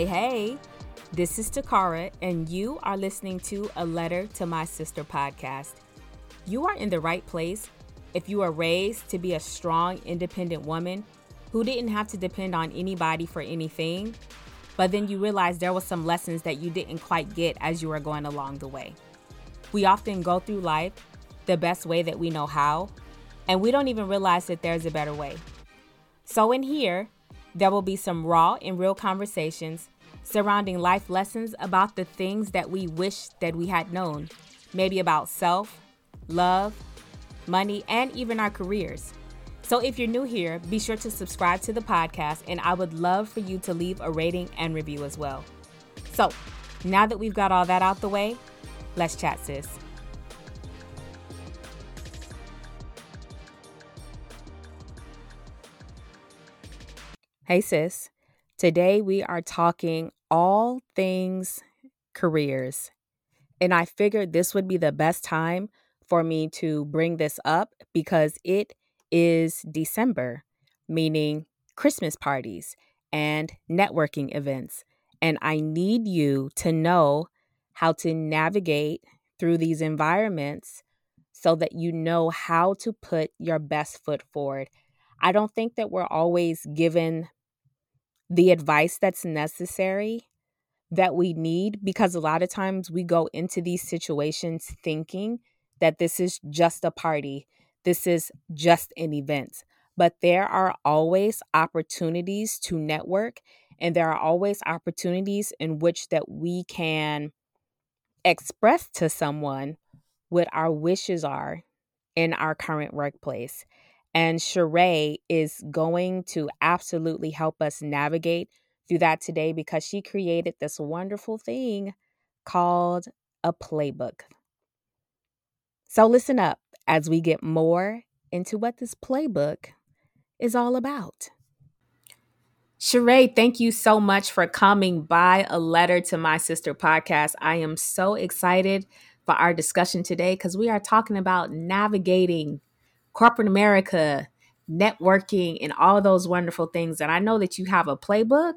Hey, hey, this is Takara, and you are listening to A Letter to My Sister podcast. You are in the right place if you are raised to be a strong, independent woman who didn't have to depend on anybody for anything, but then you realize there were some lessons that you didn't quite get as you were going along the way. We often go through life the best way that we know how, and we don't even realize that there's a better way. So, in here, there will be some raw and real conversations surrounding life lessons about the things that we wish that we had known, maybe about self, love, money, and even our careers. So if you're new here, be sure to subscribe to the podcast, and I would love for you to leave a rating and review as well. So now that we've got all that out the way, let's chat, sis. Hey, sis. Today we are talking all things careers. And I figured this would be the best time for me to bring this up because it is December, meaning Christmas parties and networking events. And I need you to know how to navigate through these environments so that you know how to put your best foot forward. I don't think that we're always given the advice that's necessary that we need because a lot of times we go into these situations thinking that this is just a party, this is just an event. But there are always opportunities to network, and there are always opportunities in which that we can express to someone what our wishes are in our current workplace. And Cherai is going to absolutely help us navigate through that today because she created this wonderful thing called a playbook. So listen up as we get more into what this playbook is all about. Cherai, thank you so much for coming by a letter to my sister podcast. I am so excited for our discussion today because we are talking about navigating corporate America, networking, and all those wonderful things. And I know that you have a playbook.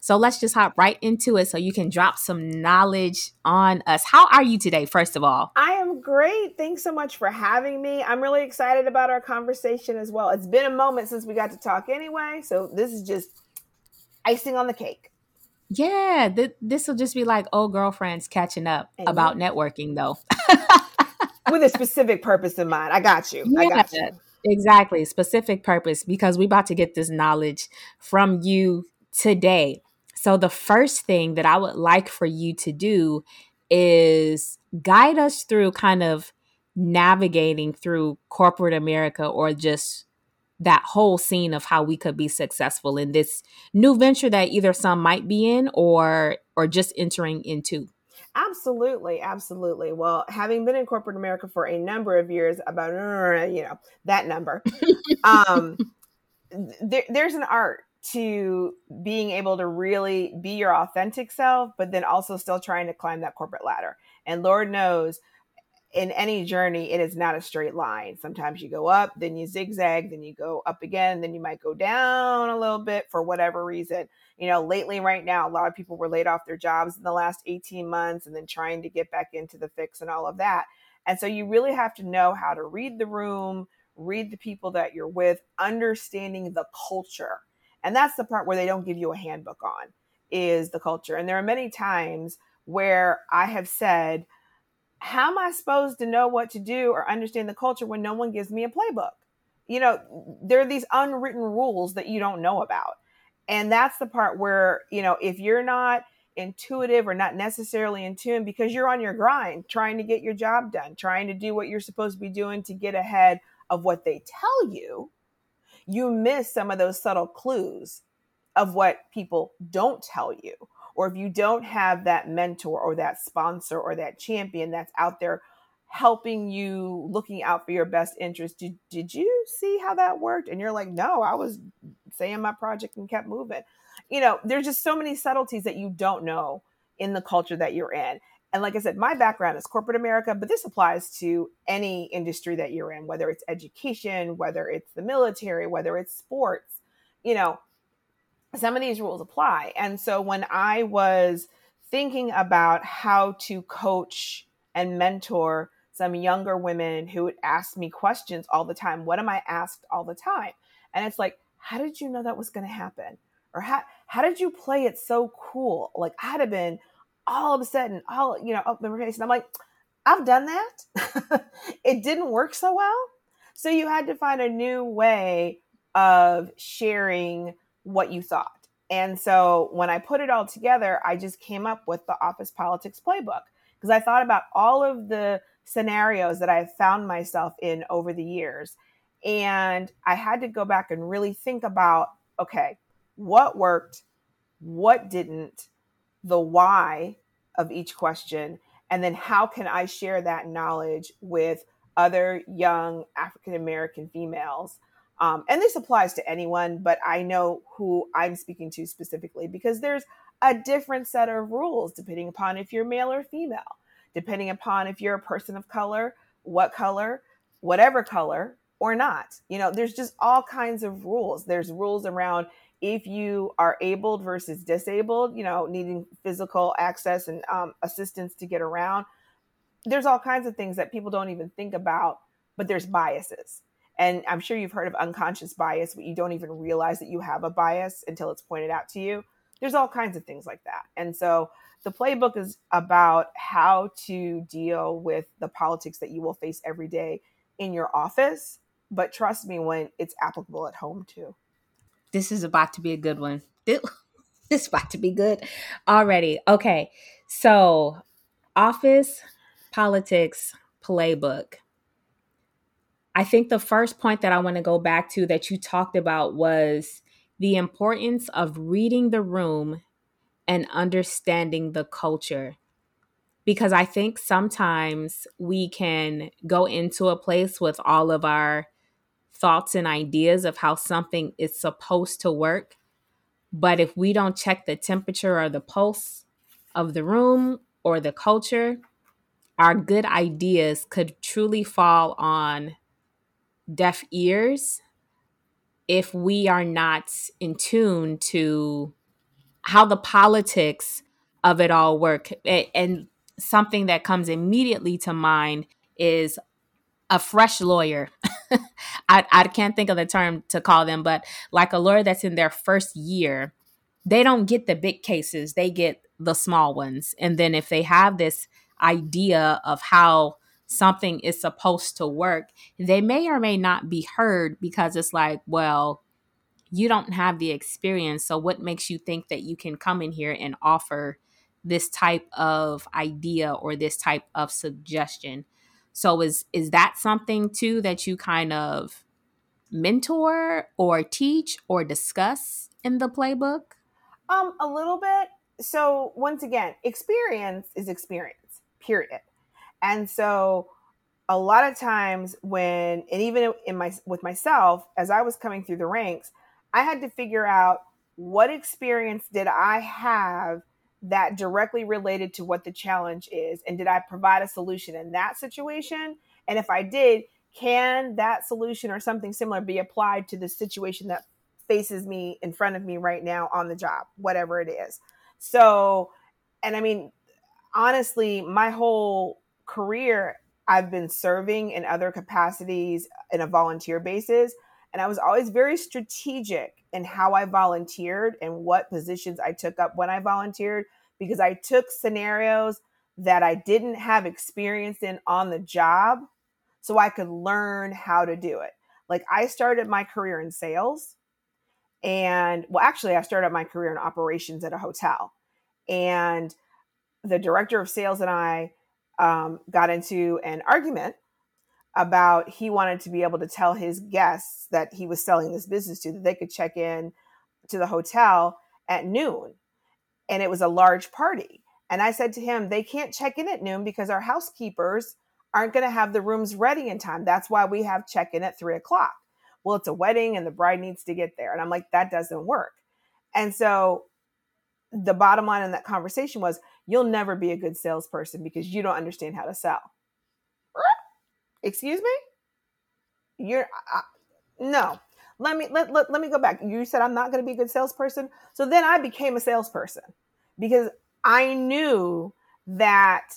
So let's just hop right into it so you can drop some knowledge on us. How are you today, first of all? I am great. Thanks so much for having me. I'm really excited about our conversation as well. It's been a moment since we got to talk anyway. So this is just icing on the cake. Yeah, th- this will just be like old girlfriends catching up Amen. about networking, though. with a specific purpose in mind. I got you. Yeah, I got you. Exactly. Specific purpose because we about to get this knowledge from you today. So the first thing that I would like for you to do is guide us through kind of navigating through corporate America or just that whole scene of how we could be successful in this new venture that either some might be in or or just entering into. Absolutely, absolutely. Well, having been in corporate America for a number of years, about you know that number, um, there, there's an art to being able to really be your authentic self, but then also still trying to climb that corporate ladder. And Lord knows, in any journey, it is not a straight line. Sometimes you go up, then you zigzag, then you go up again, then you might go down a little bit for whatever reason you know, lately, right now, a lot of people were laid off their jobs in the last 18 months and then trying to get back into the fix and all of that. And so you really have to know how to read the room, read the people that you're with, understanding the culture. And that's the part where they don't give you a handbook on is the culture. And there are many times where I have said, how am I supposed to know what to do or understand the culture when no one gives me a playbook? You know, there are these unwritten rules that you don't know about. And that's the part where, you know, if you're not intuitive or not necessarily in tune because you're on your grind trying to get your job done, trying to do what you're supposed to be doing to get ahead of what they tell you, you miss some of those subtle clues of what people don't tell you. Or if you don't have that mentor or that sponsor or that champion that's out there helping you looking out for your best interest did, did you see how that worked and you're like no i was saying my project and kept moving you know there's just so many subtleties that you don't know in the culture that you're in and like i said my background is corporate america but this applies to any industry that you're in whether it's education whether it's the military whether it's sports you know some of these rules apply. And so when I was thinking about how to coach and mentor some younger women who would ask me questions all the time, what am I asked all the time? And it's like, how did you know that was going to happen? Or how, how did you play it so cool? Like I'd have been all upset and all, you know, up in my face. And I'm like, I've done that. it didn't work so well. So you had to find a new way of sharing what you thought. And so when I put it all together, I just came up with the office politics playbook because I thought about all of the scenarios that I've found myself in over the years. And I had to go back and really think about okay, what worked, what didn't, the why of each question, and then how can I share that knowledge with other young African American females? Um, and this applies to anyone, but I know who I'm speaking to specifically because there's a different set of rules depending upon if you're male or female, depending upon if you're a person of color, what color, whatever color or not. You know, there's just all kinds of rules. There's rules around if you are abled versus disabled, you know, needing physical access and um, assistance to get around. There's all kinds of things that people don't even think about, but there's biases and I'm sure you've heard of unconscious bias, but you don't even realize that you have a bias until it's pointed out to you. There's all kinds of things like that. And so the playbook is about how to deal with the politics that you will face every day in your office. But trust me when it's applicable at home too. This is about to be a good one. This is about to be good already. Okay. So, office politics playbook I think the first point that I want to go back to that you talked about was the importance of reading the room and understanding the culture. Because I think sometimes we can go into a place with all of our thoughts and ideas of how something is supposed to work. But if we don't check the temperature or the pulse of the room or the culture, our good ideas could truly fall on deaf ears if we are not in tune to how the politics of it all work. And something that comes immediately to mind is a fresh lawyer. I, I can't think of the term to call them, but like a lawyer that's in their first year, they don't get the big cases, they get the small ones. And then if they have this idea of how something is supposed to work, they may or may not be heard because it's like, well, you don't have the experience. So, what makes you think that you can come in here and offer this type of idea or this type of suggestion? So, is is that something too that you kind of mentor or teach or discuss in the playbook? Um, a little bit. So, once again, experience is experience. Period. And so a lot of times when and even in my with myself as I was coming through the ranks, I had to figure out what experience did I have that directly related to what the challenge is and did I provide a solution in that situation? And if I did, can that solution or something similar be applied to the situation that faces me in front of me right now on the job, whatever it is. So, and I mean, honestly, my whole career, I've been serving in other capacities in a volunteer basis. And I was always very strategic in how I volunteered and what positions I took up when I volunteered because I took scenarios that I didn't have experience in on the job so I could learn how to do it. Like I started my career in sales and well actually I started my career in operations at a hotel. And the director of sales and I um, got into an argument about he wanted to be able to tell his guests that he was selling this business to that they could check in to the hotel at noon and it was a large party and i said to him they can't check in at noon because our housekeepers aren't going to have the rooms ready in time that's why we have check in at three o'clock well it's a wedding and the bride needs to get there and i'm like that doesn't work and so the bottom line in that conversation was you'll never be a good salesperson because you don't understand how to sell. Excuse me? You're no. Let me let, let, let me go back. You said I'm not going to be a good salesperson. So then I became a salesperson because I knew that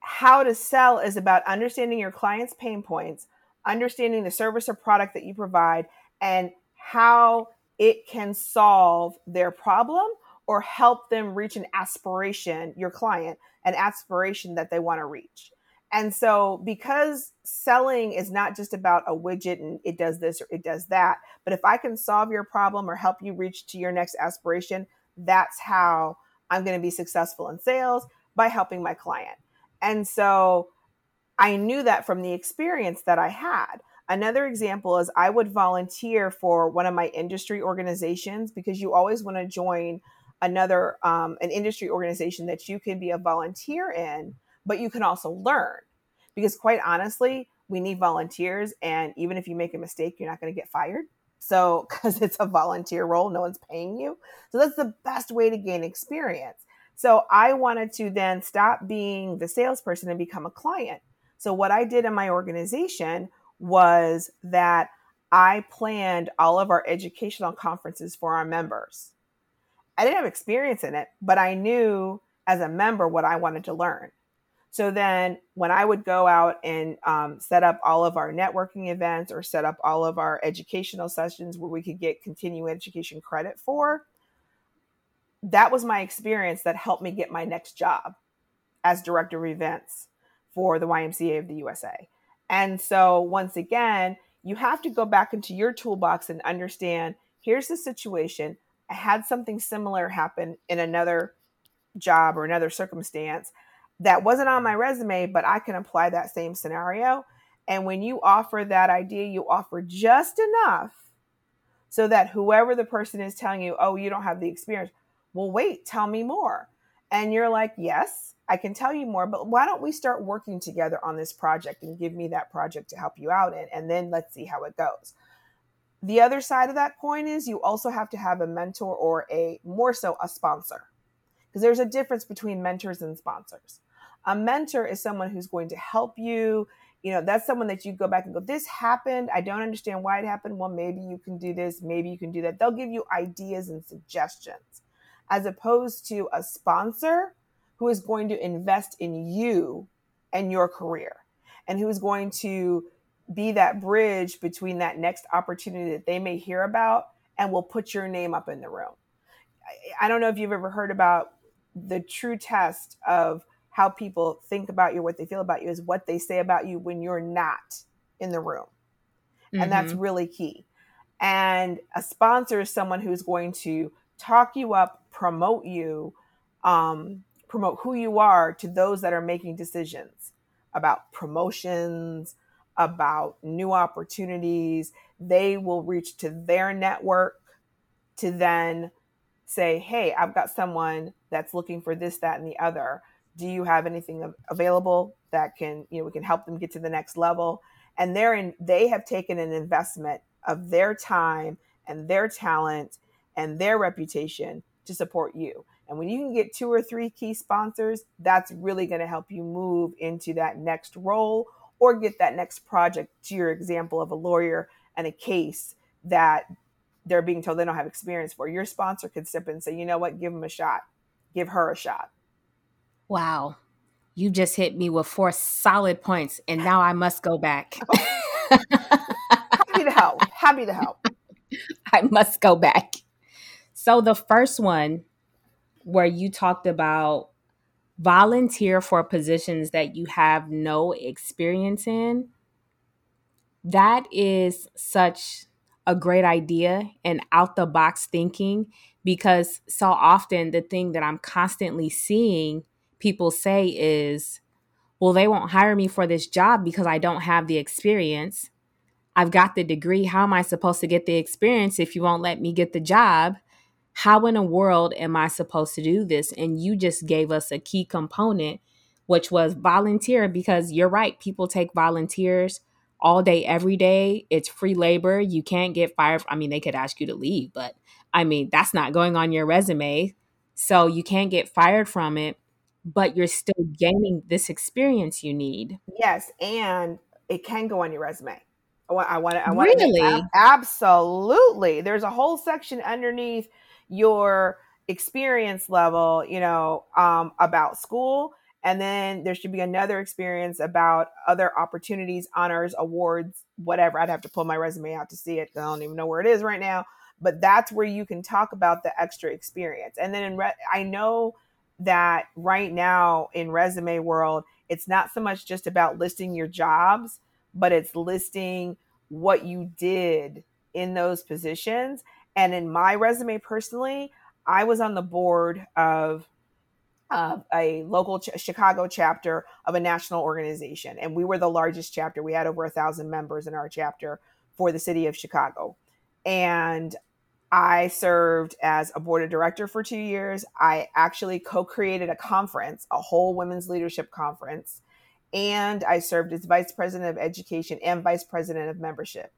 how to sell is about understanding your client's pain points, understanding the service or product that you provide, and how it can solve their problem or help them reach an aspiration, your client, an aspiration that they want to reach. And so, because selling is not just about a widget and it does this or it does that, but if I can solve your problem or help you reach to your next aspiration, that's how I'm going to be successful in sales by helping my client. And so, I knew that from the experience that I had. Another example is I would volunteer for one of my industry organizations because you always want to join another um, an industry organization that you can be a volunteer in but you can also learn. Because quite honestly we need volunteers and even if you make a mistake you're not going to get fired. So because it's a volunteer role no one's paying you. So that's the best way to gain experience. So i wanted to then stop being the salesperson and become a client. So what i did in my organization was that i planned all of our educational conferences for our members. I didn't have experience in it, but I knew as a member what I wanted to learn. So then, when I would go out and um, set up all of our networking events or set up all of our educational sessions where we could get continuing education credit for, that was my experience that helped me get my next job as director of events for the YMCA of the USA. And so, once again, you have to go back into your toolbox and understand here's the situation. I had something similar happen in another job or another circumstance that wasn't on my resume, but I can apply that same scenario. And when you offer that idea, you offer just enough so that whoever the person is telling you, oh, you don't have the experience, well, wait, tell me more. And you're like, yes, I can tell you more, but why don't we start working together on this project and give me that project to help you out in? And then let's see how it goes. The other side of that coin is you also have to have a mentor or a more so a sponsor because there's a difference between mentors and sponsors. A mentor is someone who's going to help you. You know, that's someone that you go back and go, This happened. I don't understand why it happened. Well, maybe you can do this. Maybe you can do that. They'll give you ideas and suggestions, as opposed to a sponsor who is going to invest in you and your career and who is going to be that bridge between that next opportunity that they may hear about and will put your name up in the room. I, I don't know if you've ever heard about the true test of how people think about you, what they feel about you, is what they say about you when you're not in the room. Mm-hmm. And that's mm-hmm. really key. And a sponsor is someone who's going to talk you up, promote you, um, promote who you are to those that are making decisions about promotions, about new opportunities. They will reach to their network to then say, Hey, I've got someone that's looking for this, that, and the other. Do you have anything available that can, you know, we can help them get to the next level? And they're in, they have taken an investment of their time and their talent and their reputation to support you. And when you can get two or three key sponsors, that's really going to help you move into that next role or get that next project to your example of a lawyer and a case that they're being told they don't have experience for. Your sponsor could step in and say, you know what, give them a shot, give her a shot. Wow. You just hit me with four solid points, and now I must go back. Happy to help. Happy to help. I must go back. So, the first one where you talked about volunteer for positions that you have no experience in, that is such a great idea and out the box thinking because so often the thing that I'm constantly seeing people say is, well, they won't hire me for this job because I don't have the experience. I've got the degree. How am I supposed to get the experience if you won't let me get the job? how in a world am I supposed to do this? And you just gave us a key component, which was volunteer, because you're right. People take volunteers all day, every day. It's free labor. You can't get fired. I mean, they could ask you to leave, but I mean, that's not going on your resume. So you can't get fired from it, but you're still gaining this experience you need. Yes. And it can go on your resume. I want. I want. I want really? to absolutely. There's a whole section underneath your experience level. You know, um, about school, and then there should be another experience about other opportunities, honors, awards, whatever. I'd have to pull my resume out to see it. I don't even know where it is right now. But that's where you can talk about the extra experience. And then in re- I know that right now in resume world, it's not so much just about listing your jobs, but it's listing what you did in those positions. And in my resume personally, I was on the board of uh, a local ch- Chicago chapter of a national organization, and we were the largest chapter. We had over a thousand members in our chapter for the city of Chicago, and I served as a board of director for two years. I actually co created a conference, a whole women's leadership conference. And I served as vice president of education and vice president of membership.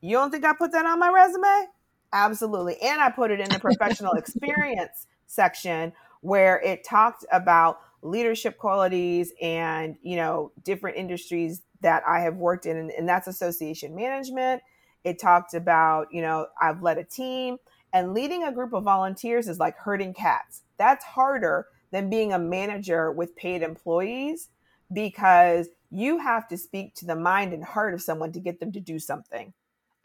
You don't think I put that on my resume? Absolutely. And I put it in the professional experience section where it talked about leadership qualities and, you know, different industries that I have worked in. And, that's association management it talked about, you know, I've led a team and leading a group of volunteers is like herding cats. That's harder than being a manager with paid employees because you have to speak to the mind and heart of someone to get them to do something,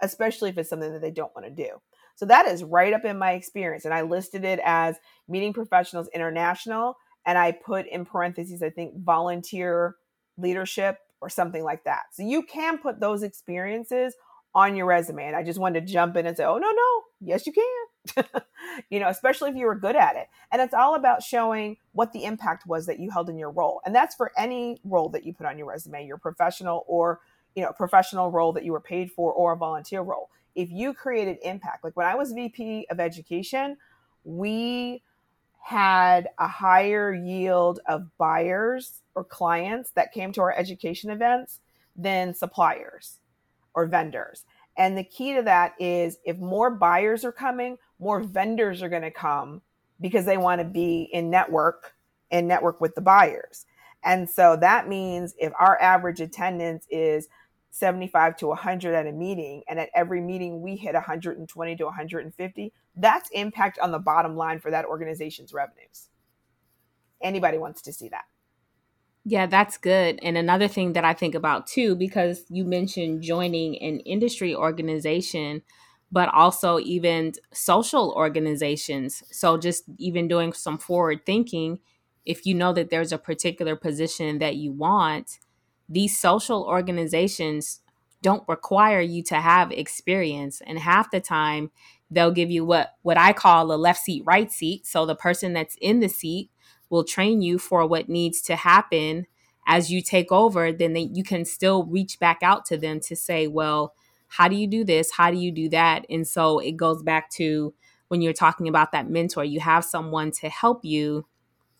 especially if it's something that they don't want to do. So that is right up in my experience. And I listed it as Meeting Professionals International. And I put in parentheses, I think, volunteer leadership or something like that. So you can put those experiences on your resume. And I just wanted to jump in and say, oh, no, no, yes, you can. you know, especially if you were good at it. And it's all about showing what the impact was that you held in your role. And that's for any role that you put on your resume, your professional or, you know, professional role that you were paid for or a volunteer role. If you created impact, like when I was VP of education, we had a higher yield of buyers or clients that came to our education events than suppliers or vendors. And the key to that is if more buyers are coming, more vendors are going to come because they want to be in network and network with the buyers. And so that means if our average attendance is 75 to 100 at a meeting, and at every meeting we hit 120 to 150, that's impact on the bottom line for that organization's revenues. Anybody wants to see that. Yeah, that's good. And another thing that I think about too, because you mentioned joining an industry organization, but also even social organizations. So just even doing some forward thinking, if you know that there's a particular position that you want, these social organizations don't require you to have experience. And half the time, they'll give you what what I call a left seat, right seat. So the person that's in the seat will train you for what needs to happen as you take over then they, you can still reach back out to them to say well how do you do this? How do you do that? And so it goes back to when you're talking about that mentor you have someone to help you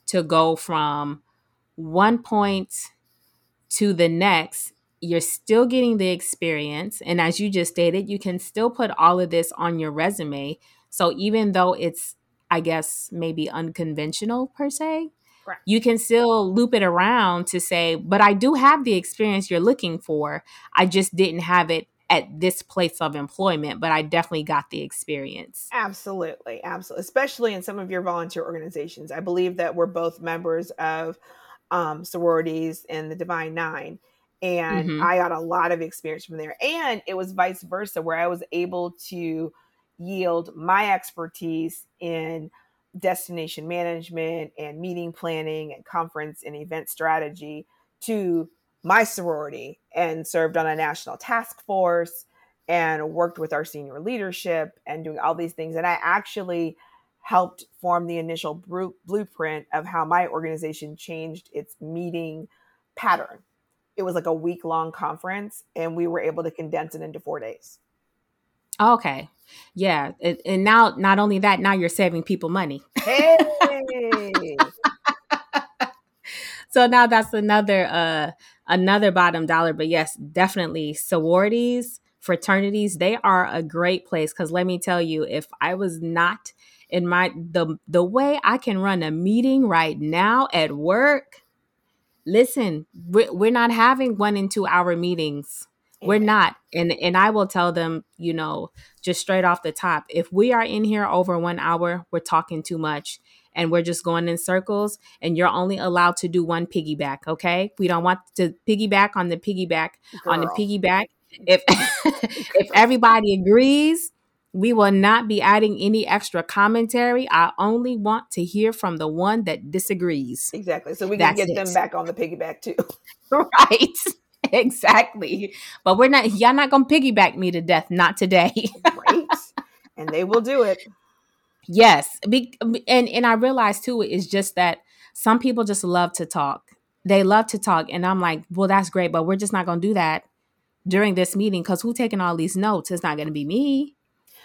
to go from one point to the next. You're still getting the experience. And as you just stated you can still put all of this on your resume. So even though it's I guess maybe unconventional per se. You can still loop it around to say, but I do have the experience you're looking for. I just didn't have it at this place of employment, but I definitely got the experience. Absolutely. Absolutely. Especially in some of your volunteer organizations. I believe that we're both members of um, sororities and the Divine Nine. And mm-hmm. I got a lot of experience from there. And it was vice versa, where I was able to yield my expertise in destination management and meeting planning and conference and event strategy to my sorority and served on a national task force and worked with our senior leadership and doing all these things. And I actually helped form the initial blueprint of how my organization changed its meeting pattern. It was like a week long conference, and we were able to condense it into four days. Okay. Yeah. And, and now, not only that, now you're saving people money. Hey. so now that's another uh another bottom dollar. But yes, definitely sororities, fraternities, they are a great place. Cause let me tell you, if I was not in my the the way I can run a meeting right now at work, listen, we're, we're not having one and two hour meetings We're not. And and I will tell them, you know, just straight off the top, if we are in here over 1 hour, we're talking too much and we're just going in circles and you're only allowed to do one piggyback, okay? We don't want to piggyback on the piggyback Girl. on the piggyback. If if everybody agrees, we will not be adding any extra commentary. I only want to hear from the one that disagrees. Exactly. So we can That's get it. them back on the piggyback too. right. exactly. But we're not, y'all not going to piggyback me to death. Not today. right. And they will do it. Yes. Be, and, and I realize too, is just that some people just love to talk. They love to talk. And I'm like, well, that's great, but we're just not going to do that during this meeting because who's taking all these notes? It's not going to be me.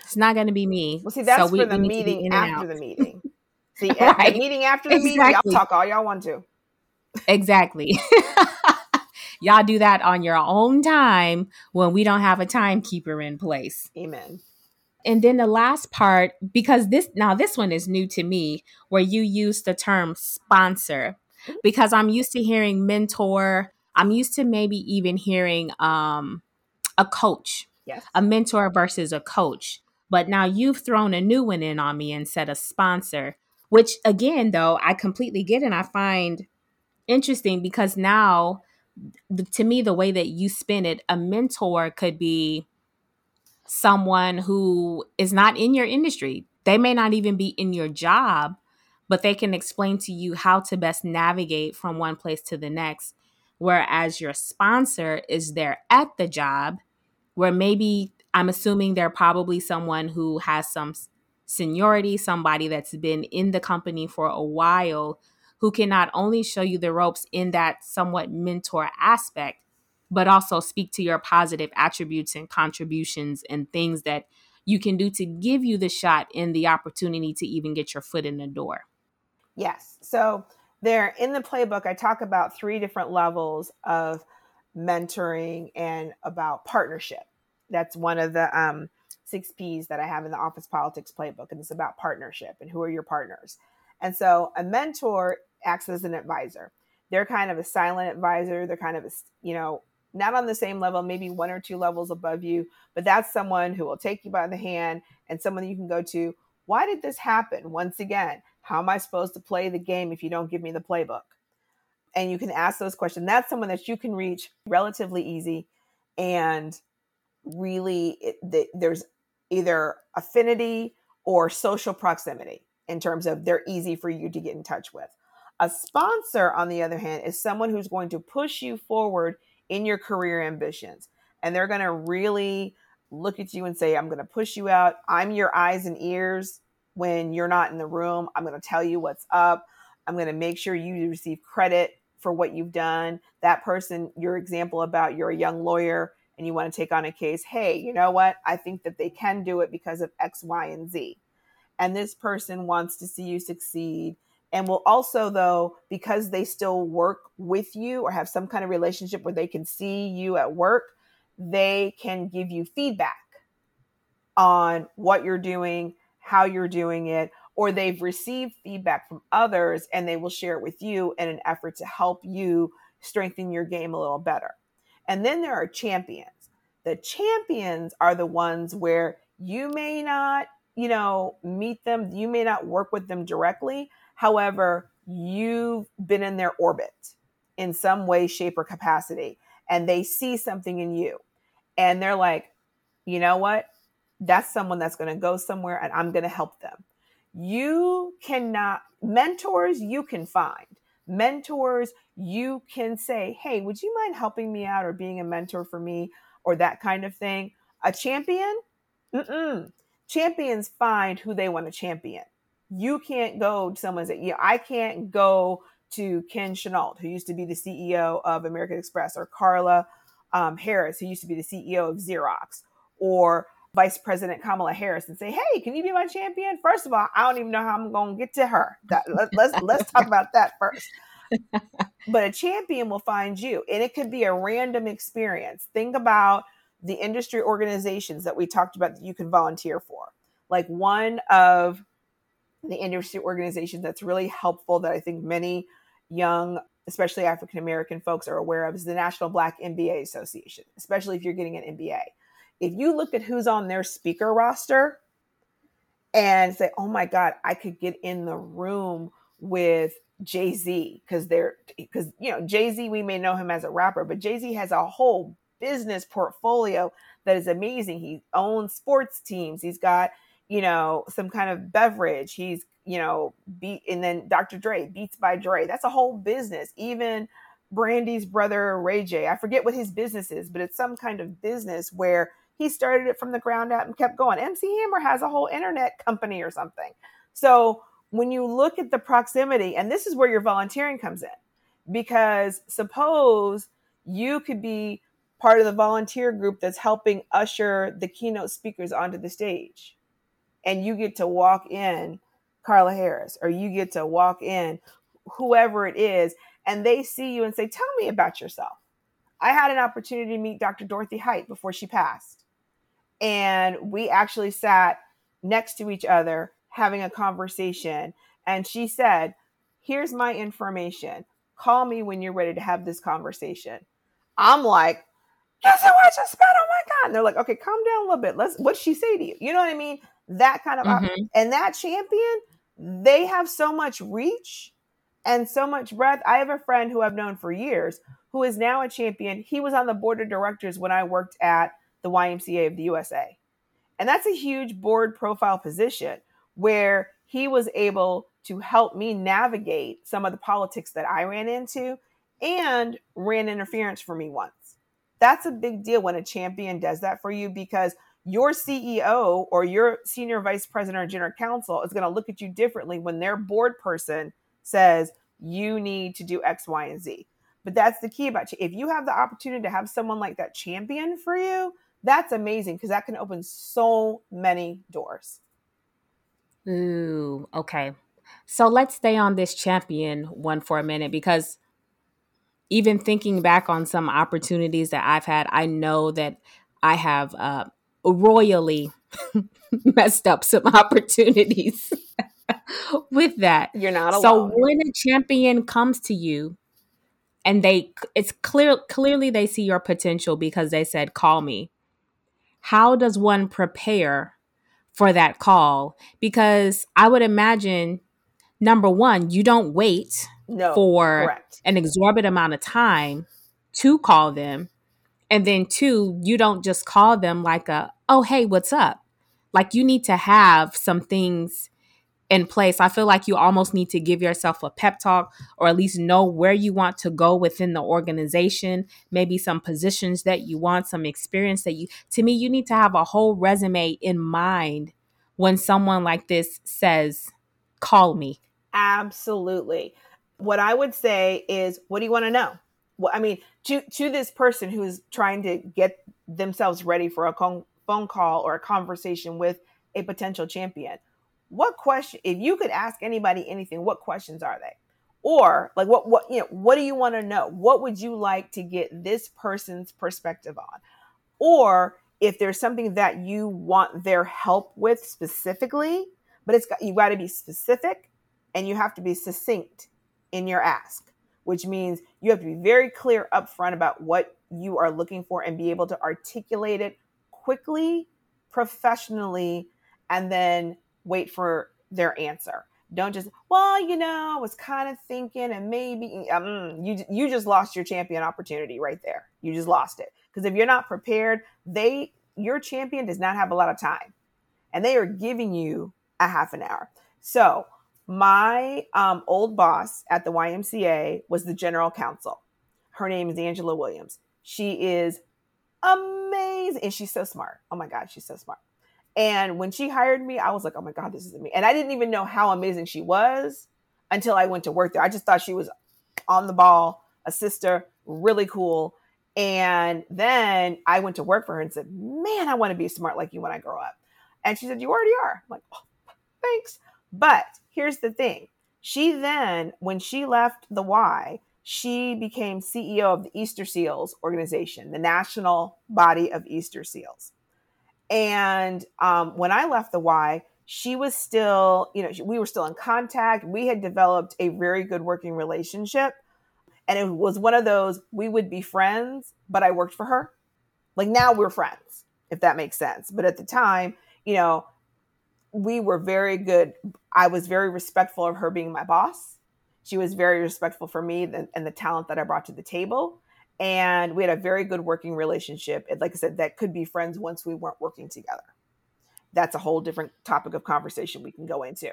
It's not going to be me. Well, see, that's so for we, the we meeting after the meeting. See, right. the meeting after the exactly. meeting, y'all talk all y'all want to. Exactly. Y'all do that on your own time when we don't have a timekeeper in place. Amen. And then the last part, because this now this one is new to me, where you use the term sponsor, because I'm used to hearing mentor. I'm used to maybe even hearing um, a coach, yes. a mentor versus a coach. But now you've thrown a new one in on me and said a sponsor, which again, though, I completely get and I find interesting because now to me, the way that you spin it, a mentor could be someone who is not in your industry. They may not even be in your job, but they can explain to you how to best navigate from one place to the next. Whereas your sponsor is there at the job, where maybe I'm assuming they're probably someone who has some seniority, somebody that's been in the company for a while who can not only show you the ropes in that somewhat mentor aspect, but also speak to your positive attributes and contributions and things that you can do to give you the shot and the opportunity to even get your foot in the door. Yes. So, there in the playbook, I talk about three different levels of mentoring and about partnership. That's one of the um, six P's that I have in the Office Politics Playbook, and it's about partnership and who are your partners. And so, a mentor acts as an advisor. They're kind of a silent advisor. They're kind of a, you know, not on the same level, maybe one or two levels above you, but that's someone who will take you by the hand and someone you can go to. Why did this happen? Once again, how am I supposed to play the game if you don't give me the playbook? And you can ask those questions. That's someone that you can reach relatively easy and really it, there's either affinity or social proximity in terms of they're easy for you to get in touch with. A sponsor, on the other hand, is someone who's going to push you forward in your career ambitions. And they're going to really look at you and say, I'm going to push you out. I'm your eyes and ears when you're not in the room. I'm going to tell you what's up. I'm going to make sure you receive credit for what you've done. That person, your example about you're a young lawyer and you want to take on a case, hey, you know what? I think that they can do it because of X, Y, and Z. And this person wants to see you succeed. And will also though because they still work with you or have some kind of relationship where they can see you at work they can give you feedback on what you're doing how you're doing it or they've received feedback from others and they will share it with you in an effort to help you strengthen your game a little better. And then there are champions. The champions are the ones where you may not you know meet them you may not work with them directly However, you've been in their orbit in some way, shape, or capacity, and they see something in you. And they're like, you know what? That's someone that's going to go somewhere and I'm going to help them. You cannot, mentors, you can find. Mentors, you can say, hey, would you mind helping me out or being a mentor for me or that kind of thing? A champion? Mm-mm. Champions find who they want to champion you can't go to someone say, yeah, I can't go to Ken Chenault, who used to be the CEO of American Express, or Carla um, Harris, who used to be the CEO of Xerox, or Vice President Kamala Harris, and say, "Hey, can you be my champion?" First of all, I don't even know how I'm going to get to her. That, let, let's let's talk about that first. but a champion will find you, and it could be a random experience. Think about the industry organizations that we talked about that you can volunteer for. Like one of the industry organizations that's really helpful that I think many young especially African American folks, are aware of is the National Black MBA Association, especially if you're getting an MBA. If you look at who's on their speaker roster and say, oh my God, I could get in the room with Jay Z because they're because you know Jay Z we may know him as a rapper, but Jay Z has a whole business portfolio that is amazing. He owns sports teams. He's got you know some kind of beverage. He's you know beat and then Dr. Dre Beats by Dre. That's a whole business. Even Brandy's brother Ray J. I forget what his business is, but it's some kind of business where he started it from the ground up and kept going. MC Hammer has a whole internet company or something. So when you look at the proximity, and this is where your volunteering comes in, because suppose you could be part of the volunteer group that's helping usher the keynote speakers onto the stage, and you get to walk in Carla Harris, or you get to walk in whoever it is, and they see you and say, Tell me about yourself. I had an opportunity to meet Dr. Dorothy Height before she passed. And we actually sat next to each other having a conversation. And she said, Here's my information. Call me when you're ready to have this conversation. I'm like, Who I a met? Oh my God. And they're like, Okay, calm down a little bit. Let's, what'd she say to you? You know what I mean? That kind of, mm-hmm. and that champion, they have so much reach and so much breadth. I have a friend who I've known for years who is now a champion. He was on the board of directors when I worked at the YMCA of the USA. And that's a huge board profile position where he was able to help me navigate some of the politics that I ran into and ran interference for me once. That's a big deal when a champion does that for you because your CEO or your senior vice president or general counsel is going to look at you differently when their board person says you need to do X, Y, and Z. But that's the key about you. If you have the opportunity to have someone like that champion for you, that's amazing because that can open so many doors. Ooh, okay. So let's stay on this champion one for a minute because even thinking back on some opportunities that I've had, I know that I have uh, royally messed up some opportunities with that. You're not alone. So when a champion comes to you and they it's clear clearly they see your potential because they said call me. How does one prepare for that call because I would imagine number one, you don't wait no, for correct. an exorbitant amount of time to call them. And then two, you don't just call them like a, oh, hey, what's up? Like you need to have some things in place. I feel like you almost need to give yourself a pep talk or at least know where you want to go within the organization, maybe some positions that you want, some experience that you, to me, you need to have a whole resume in mind when someone like this says, call me. Absolutely. What I would say is, what do you want to know? Well, I mean, to, to this person who's trying to get themselves ready for a con- phone call or a conversation with a potential champion what question if you could ask anybody anything what questions are they? Or like what what you know what do you want to know? What would you like to get this person's perspective on? Or if there's something that you want their help with specifically but it's got you got to be specific and you have to be succinct in your ask which means you have to be very clear upfront about what you are looking for and be able to articulate it quickly professionally and then wait for their answer. Don't just, well, you know, I was kind of thinking and maybe um, you you just lost your champion opportunity right there. You just lost it. Because if you're not prepared, they your champion does not have a lot of time. And they are giving you a half an hour. So my um, old boss at the YMCA was the general counsel. Her name is Angela Williams. She is amazing. And she's so smart. Oh my God, she's so smart. And when she hired me, I was like, oh my God, this is me. And I didn't even know how amazing she was until I went to work there. I just thought she was on the ball, a sister, really cool. And then I went to work for her and said, man, I want to be smart like you when I grow up. And she said, you already are. I'm like, oh, thanks. But here's the thing. She then, when she left the Y, she became CEO of the Easter Seals organization, the national body of Easter Seals. And um, when I left the Y, she was still, you know, we were still in contact. We had developed a very good working relationship. And it was one of those we would be friends, but I worked for her. Like now we're friends, if that makes sense. But at the time, you know, we were very good. I was very respectful of her being my boss. She was very respectful for me and, the talent that I brought to the table. And we had a very good working relationship. And like I said, that could be friends once we weren't working together. That's a whole different topic of conversation we can go into.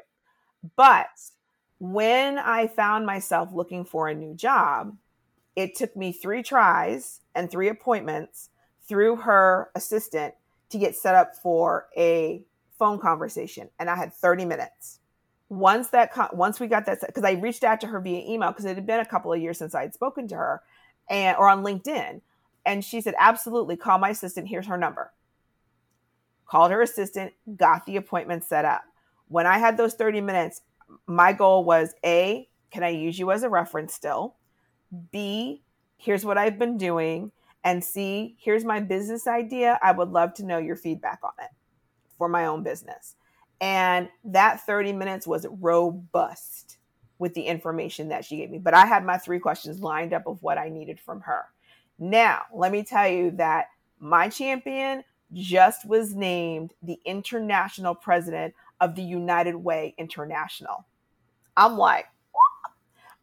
But when I found myself looking for a new job, it took me three tries and three appointments through her assistant to get set up for a phone conversation. And I had 30 minutes. Once that, once we got that, because I reached out to her via email because it had been a couple of years since I had spoken to her, and or on LinkedIn, and she said, "Absolutely, call my assistant. Here's her number." Called her assistant, got the appointment set up. When I had those 30 minutes, my goal was A, can I use you as a reference still? B, here's what I've been doing. And C, here's my business idea. I would love to know your feedback on it for my own business. And that 30 minutes was robust with the information that she gave me. But I had my three questions lined up of what I needed from her. Now, let me tell you that my champion just was named the international president of the United Way International. I'm like,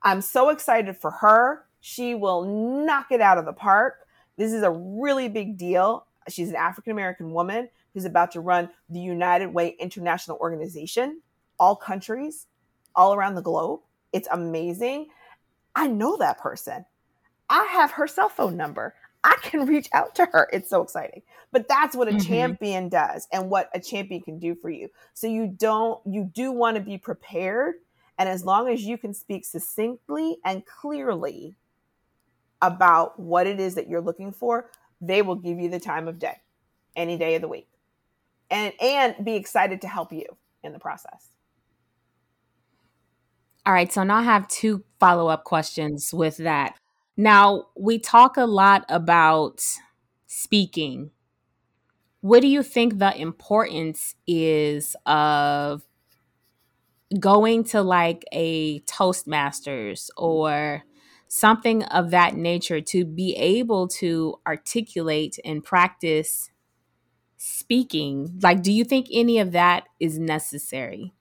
I'm so excited for her. She will knock it out of the park. This is a really big deal. She's an African American woman who's about to run the United Way International Organization, all countries, all around the globe. It's amazing. I know that person. I have her cell phone number. I can reach out to her. It's so exciting. But that's what a mm-hmm. champion does and what a champion can do for you. So you don't, you do want to be prepared. And as long as you can speak succinctly and clearly about what it is that you're looking for, they will give you the time of day, any day of the week. And and be excited to help you in the process. All right, so now I have two follow-up questions with that. Now, we talk a lot about speaking. What do you think the importance is of going to like a Toastmasters or something of that nature to be able to articulate and practice speaking? Like, do you think any of that is necessary?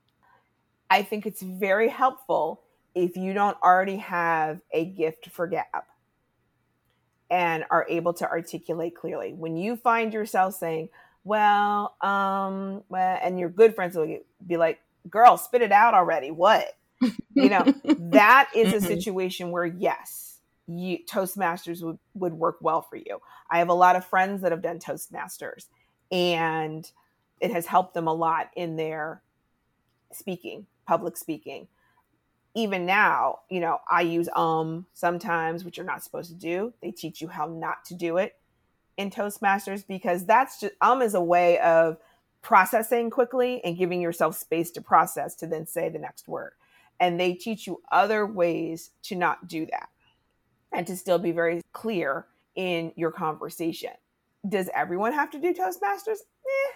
I think it's very helpful if you don't already have a gift for gab and are able to articulate clearly. When you find yourself saying, well, um, well, and your good friends will be like, girl, spit it out already. What? You know, that is a mm-hmm. situation where, yes, you, Toastmasters would, would work well for you. I have a lot of friends that have done Toastmasters and it has helped them a lot in their speaking, public speaking even now, you know, I use um sometimes, which you're not supposed to do. They teach you how not to do it in Toastmasters because that's just um is a way of processing quickly and giving yourself space to process to then say the next word. And they teach you other ways to not do that and to still be very clear in your conversation. Does everyone have to do Toastmasters? Eh.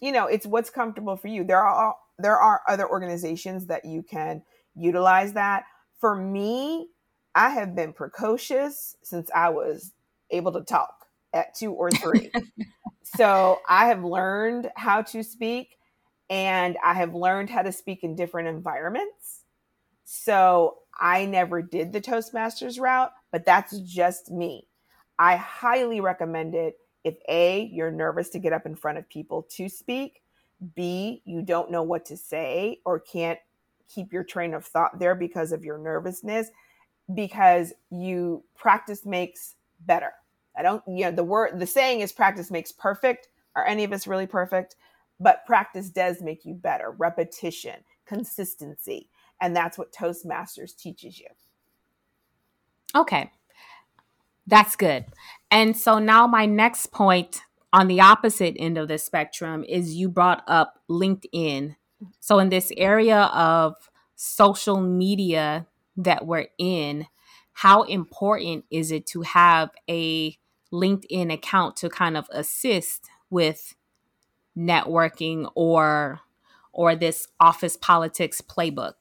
You know, it's what's comfortable for you. There are there are other organizations that you can utilize that. For me, I have been precocious since I was able to talk at two or three. so I have learned how to speak and I have learned how to speak in different environments. So I never did the Toastmasters route, but that's just me. I highly recommend it if A, you're nervous to get up in front of people to speak, B, you don't know what to say or can't keep your train of thought there because of your nervousness because you practice makes better. I don't, you know, the word, the saying is practice makes perfect. Are any of us really perfect? But practice does make you better. Repetition, consistency. And that's what Toastmasters teaches you. Okay. That's good. And so now my next point on the opposite end of the spectrum is you brought up LinkedIn so, in this area of social media that we're in, how important is it to have a LinkedIn account to kind of assist with networking or or this office politics playbook?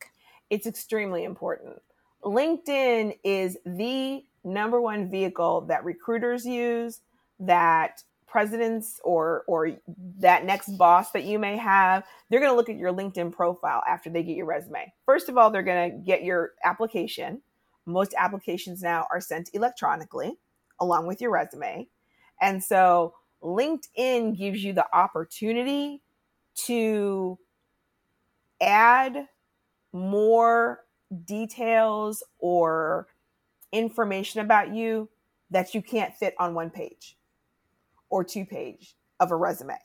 It's extremely important. LinkedIn is the number one vehicle that recruiters use, that presidents or or that next boss that you may have, they're going to look at your LinkedIn profile after they get your resume. First of all, they're going to get your application. Most applications now are sent electronically along with your resume. And so LinkedIn gives you the opportunity to add more details or information about you that you can't fit on one page or two page of a resume.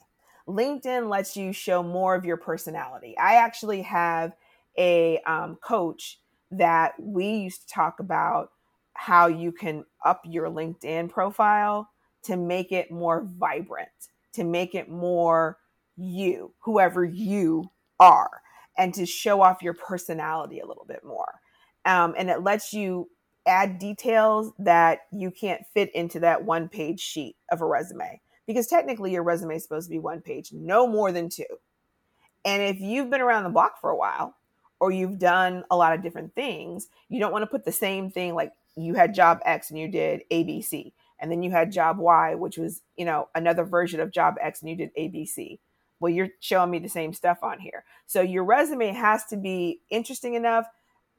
LinkedIn lets you show more of your personality. I actually have a um, coach that we used to talk about how you can up your LinkedIn profile to make it more vibrant, to make it more you, whoever you are, and to show off your personality a little bit more. Um, and it lets you add details that you can't fit into that one page sheet of a resume because technically your resume is supposed to be one page, no more than two. And if you've been around the block for a while or you've done a lot of different things, you don't want to put the same thing like you had job X and you did ABC and then you had job Y, which was, you know, another version of job X and you did ABC. Well, you're showing me the same stuff on here. So your resume has to be interesting enough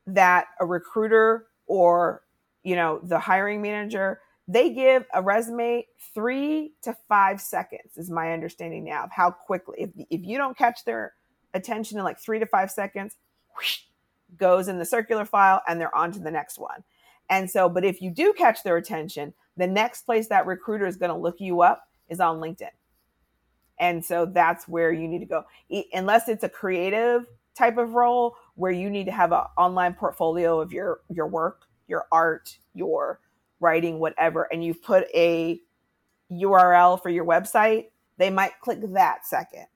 that a recruiter or, you know, the hiring manager, they give a resume three to five seconds, is my understanding now of how quickly, if, if you don't catch their attention in like three to five seconds, whoosh, goes in the circular file and they're on to the next one. And so, but if you do catch their attention, the next place that recruiter is going to look you up is on LinkedIn. And so that's where you need to go. Unless it's a creative type of role where you need to have an online portfolio of your your work, your art, your writing, whatever, and you've put a URL for your website, they might click that second.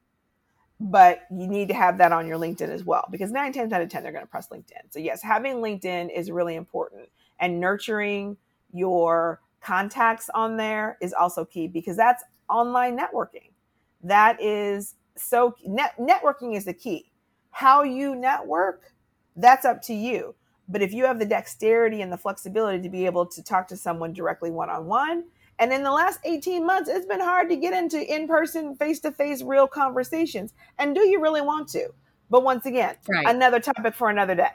But you need to have that on your LinkedIn as well because nine times out of 10, they're going to press LinkedIn. So, yes, having LinkedIn is really important and nurturing your contacts on there is also key because that's online networking. That is so net, networking is the key. How you network, that's up to you. But if you have the dexterity and the flexibility to be able to talk to someone directly one on one, and in the last 18 months, it's been hard to get into in person, face to face, real conversations. And do you really want to? But once again, right. another topic for another day.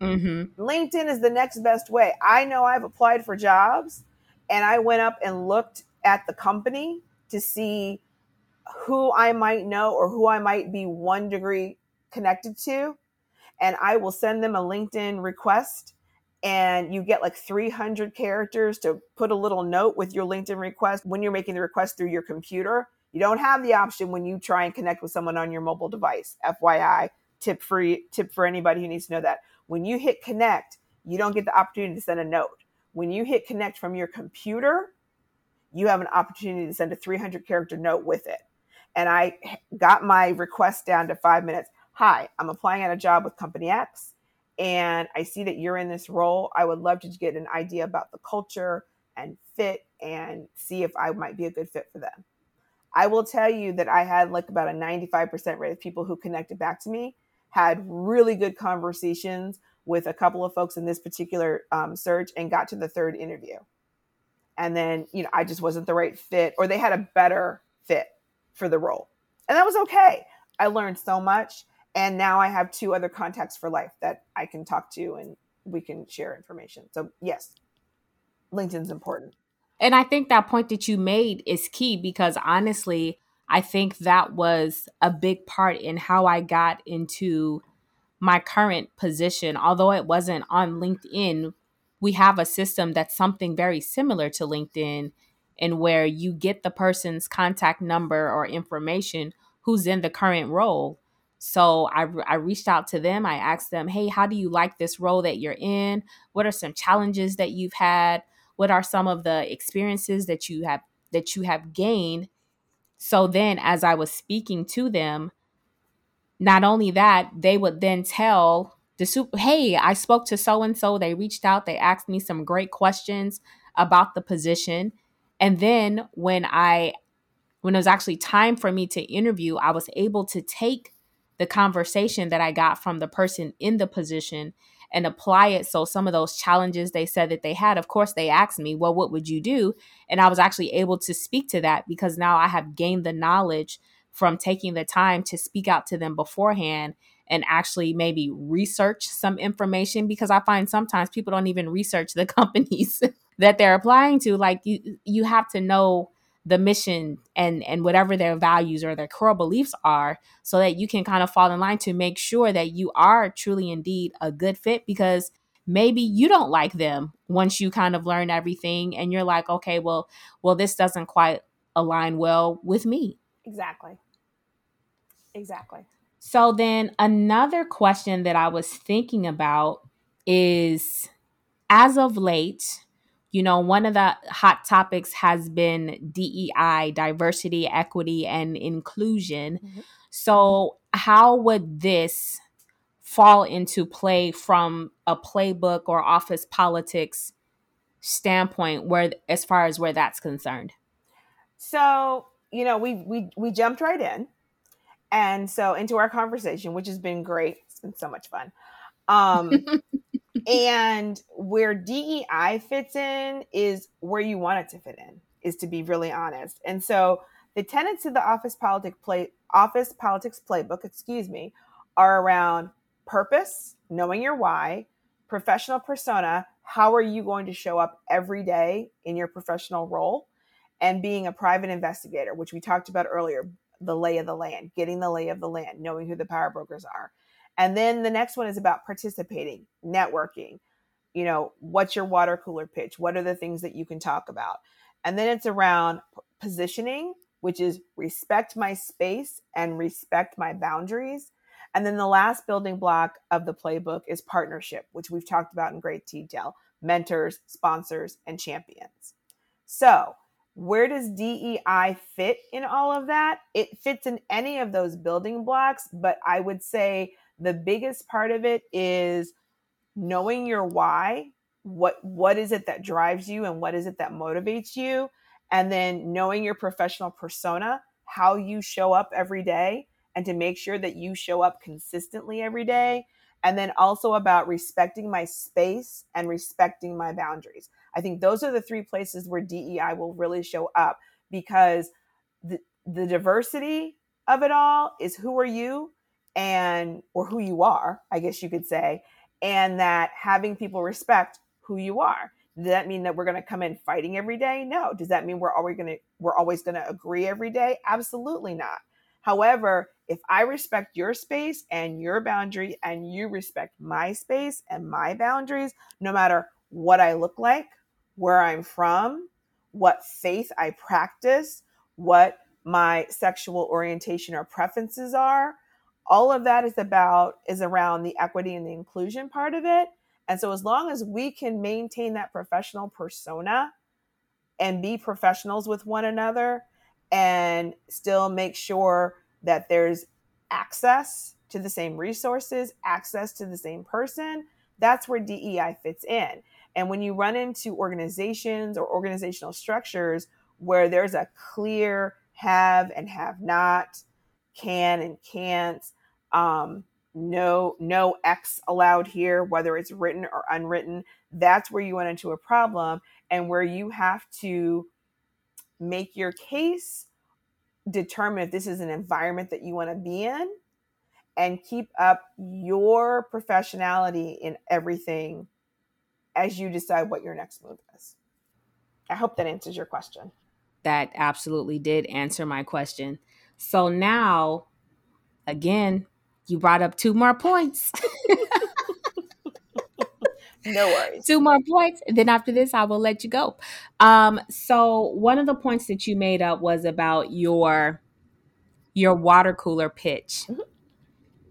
Mm-hmm. LinkedIn is the next best way. I know I've applied for jobs and I went up and looked at the company to see who I might know or who I might be one degree connected to. And I will send them a LinkedIn request and you get like 300 characters to put a little note with your LinkedIn request when you're making the request through your computer. You don't have the option when you try and connect with someone on your mobile device. FYI, tip free tip for anybody who needs to know that. When you hit connect, you don't get the opportunity to send a note. When you hit connect from your computer, you have an opportunity to send a 300 character note with it. And I got my request down to five minutes. Hi, I'm applying at a job with Company X, and I see that you're in this role. I would love to get an idea about the culture and fit and see if I might be a good fit for them. I will tell you that I had like about a 95% rate of people who connected back to me, had really good conversations, with a couple of folks in this particular um, search and got to the third interview. And then, you know, I just wasn't the right fit, or they had a better fit for the role. And that was okay. I learned so much. And now I have two other contacts for life that I can talk to and we can share information. So, yes, LinkedIn's important. And I think that point that you made is key because honestly, I think that was a big part in how I got into my current position, although it wasn't on LinkedIn, we have a system that's something very similar to LinkedIn, and where you get the person's contact number or information who's in the current role. So I, I reached out to them. I asked them, hey, how do you like this role that you're in? What are some challenges that you've had? What are some of the experiences that you have that you have gained? So then as I was speaking to them, not only that, they would then tell the super, hey, I spoke to so and so. They reached out, they asked me some great questions about the position. And then when I when it was actually time for me to interview, I was able to take the conversation that I got from the person in the position and apply it. So some of those challenges they said that they had, of course, they asked me, well, what would you do? And I was actually able to speak to that because now I have gained the knowledge from taking the time to speak out to them beforehand and actually maybe research some information because I find sometimes people don't even research the companies that they're applying to. Like you you have to know the mission and and whatever their values or their core beliefs are so that you can kind of fall in line to make sure that you are truly indeed a good fit because maybe you don't like them once you kind of learn everything and you're like okay well well this doesn't quite align well with me. Exactly. Exactly. So then another question that I was thinking about is as of late, you know, one of the hot topics has been DEI, diversity, equity, and inclusion. Mm-hmm. So, how would this fall into play from a playbook or office politics standpoint where as far as where that's concerned? So, you know, we we we jumped right in and so into our conversation, which has been great. It's been so much fun. Um, and where DEI fits in is where you want it to fit in, is to be really honest. And so the tenets of the office politics play office politics playbook, excuse me, are around purpose, knowing your why, professional persona, how are you going to show up every day in your professional role, and being a private investigator, which we talked about earlier, the lay of the land, getting the lay of the land, knowing who the power brokers are. And then the next one is about participating, networking. You know, what's your water cooler pitch? What are the things that you can talk about? And then it's around positioning, which is respect my space and respect my boundaries. And then the last building block of the playbook is partnership, which we've talked about in great detail mentors, sponsors, and champions. So, where does DEI fit in all of that? It fits in any of those building blocks, but I would say the biggest part of it is knowing your why. What what is it that drives you and what is it that motivates you? And then knowing your professional persona, how you show up every day and to make sure that you show up consistently every day. And then also about respecting my space and respecting my boundaries. I think those are the three places where DEI will really show up because the, the diversity of it all is who are you and or who you are, I guess you could say, and that having people respect who you are. Does that mean that we're going to come in fighting every day? No. Does that mean we're always going to we're always going to agree every day? Absolutely not. However, if I respect your space and your boundary and you respect my space and my boundaries, no matter what I look like, where I'm from, what faith I practice, what my sexual orientation or preferences are. All of that is about is around the equity and the inclusion part of it. And so as long as we can maintain that professional persona and be professionals with one another and still make sure that there's access to the same resources, access to the same person, that's where DEI fits in. And when you run into organizations or organizational structures where there's a clear have and have not, can and can't, um, no no X allowed here, whether it's written or unwritten, that's where you run into a problem and where you have to make your case, determine if this is an environment that you want to be in, and keep up your professionality in everything as you decide what your next move is. I hope that answers your question. That absolutely did answer my question. So now, again, you brought up two more points. no worries. Two more points. And then after this, I will let you go. Um, so one of the points that you made up was about your your water cooler pitch. Mm-hmm.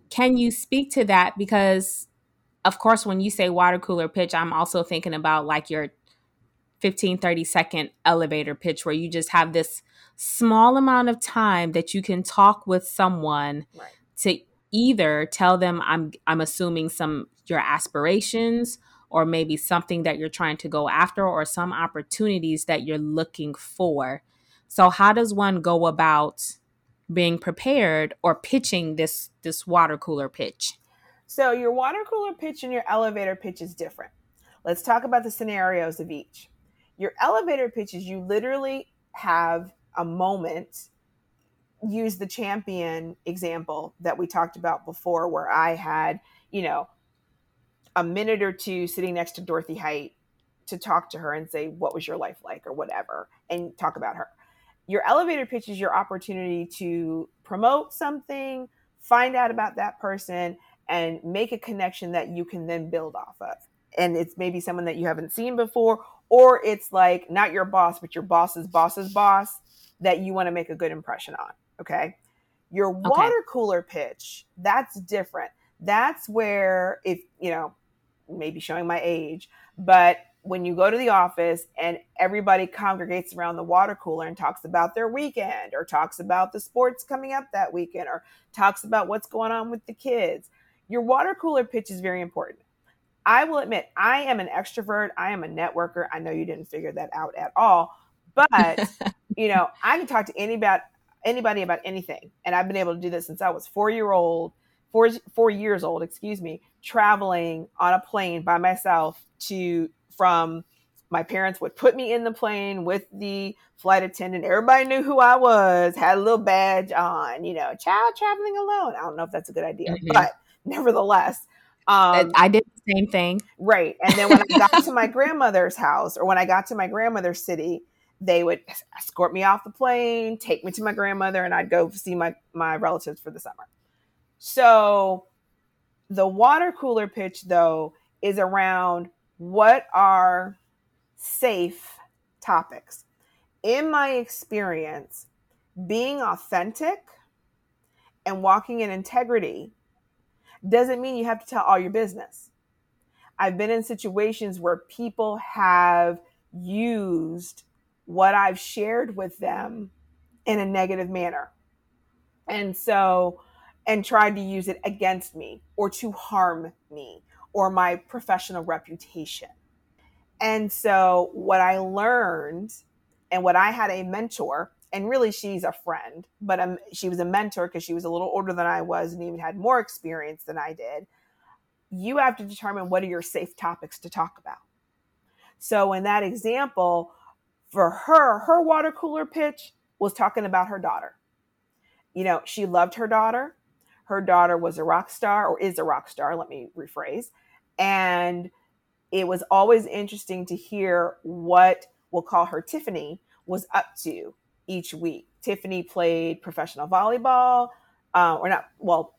Can you speak to that? Because of course, when you say water cooler pitch, I'm also thinking about like your 15, 30 second elevator pitch where you just have this small amount of time that you can talk with someone right. to either tell them I'm I'm assuming some your aspirations or maybe something that you're trying to go after or some opportunities that you're looking for. So how does one go about being prepared or pitching this this water cooler pitch? So your water cooler pitch and your elevator pitch is different. Let's talk about the scenarios of each. Your elevator pitches, you literally have a moment. Use the champion example that we talked about before, where I had, you know, a minute or two sitting next to Dorothy Height to talk to her and say, What was your life like, or whatever, and talk about her. Your elevator pitch is your opportunity to promote something, find out about that person, and make a connection that you can then build off of. And it's maybe someone that you haven't seen before, or it's like not your boss, but your boss's boss's boss that you want to make a good impression on. Okay. Your okay. water cooler pitch, that's different. That's where, if you know, maybe showing my age, but when you go to the office and everybody congregates around the water cooler and talks about their weekend or talks about the sports coming up that weekend or talks about what's going on with the kids, your water cooler pitch is very important. I will admit, I am an extrovert. I am a networker. I know you didn't figure that out at all, but you know, I can talk to anybody anybody about anything, and I've been able to do this since I was four year old, four four years old, excuse me, traveling on a plane by myself to from my parents would put me in the plane with the flight attendant. Everybody knew who I was, had a little badge on, you know, child traveling alone. I don't know if that's a good idea, mm-hmm. but nevertheless. Um, I did the same thing. Right. And then when I got to my grandmother's house or when I got to my grandmother's city, they would escort me off the plane, take me to my grandmother, and I'd go see my, my relatives for the summer. So the water cooler pitch, though, is around what are safe topics. In my experience, being authentic and walking in integrity doesn't mean you have to tell all your business. I've been in situations where people have used what I've shared with them in a negative manner. And so, and tried to use it against me or to harm me or my professional reputation. And so, what I learned, and what I had a mentor, and really she's a friend, but um, she was a mentor because she was a little older than I was and even had more experience than I did. You have to determine what are your safe topics to talk about. So, in that example, for her, her water cooler pitch was talking about her daughter. You know, she loved her daughter. Her daughter was a rock star or is a rock star, let me rephrase. And it was always interesting to hear what we'll call her Tiffany was up to each week. Tiffany played professional volleyball, uh, or not, well,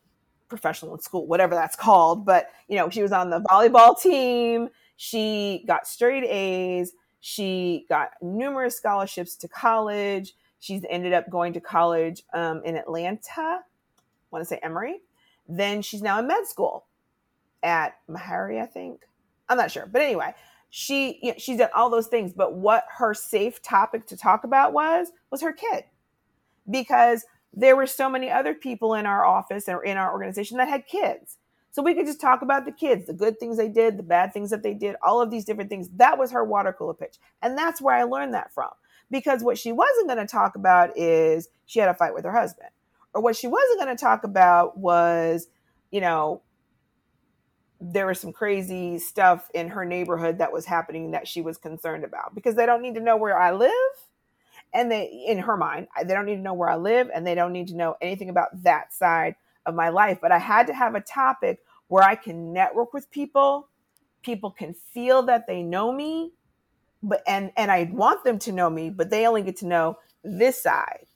professional in school, whatever that's called. But, you know, she was on the volleyball team. She got straight A's. She got numerous scholarships to college. She's ended up going to college um, in Atlanta. Want to say Emory. Then she's now in med school at Meharry, I think. I'm not sure, but anyway, she you know, she's done all those things. But what her safe topic to talk about was was her kid, because there were so many other people in our office or in our organization that had kids. So we could just talk about the kids, the good things they did, the bad things that they did, all of these different things. That was her water cooler pitch. And that's where I learned that from. Because what she wasn't going to talk about is she had a fight with her husband. Or what she wasn't going to talk about was, you know, there was some crazy stuff in her neighborhood that was happening that she was concerned about because they don't need to know where I live. And they, in her mind, they don't need to know where I live and they don't need to know anything about that side of my life. But I had to have a topic where I can network with people. People can feel that they know me, but and and I want them to know me, but they only get to know this side.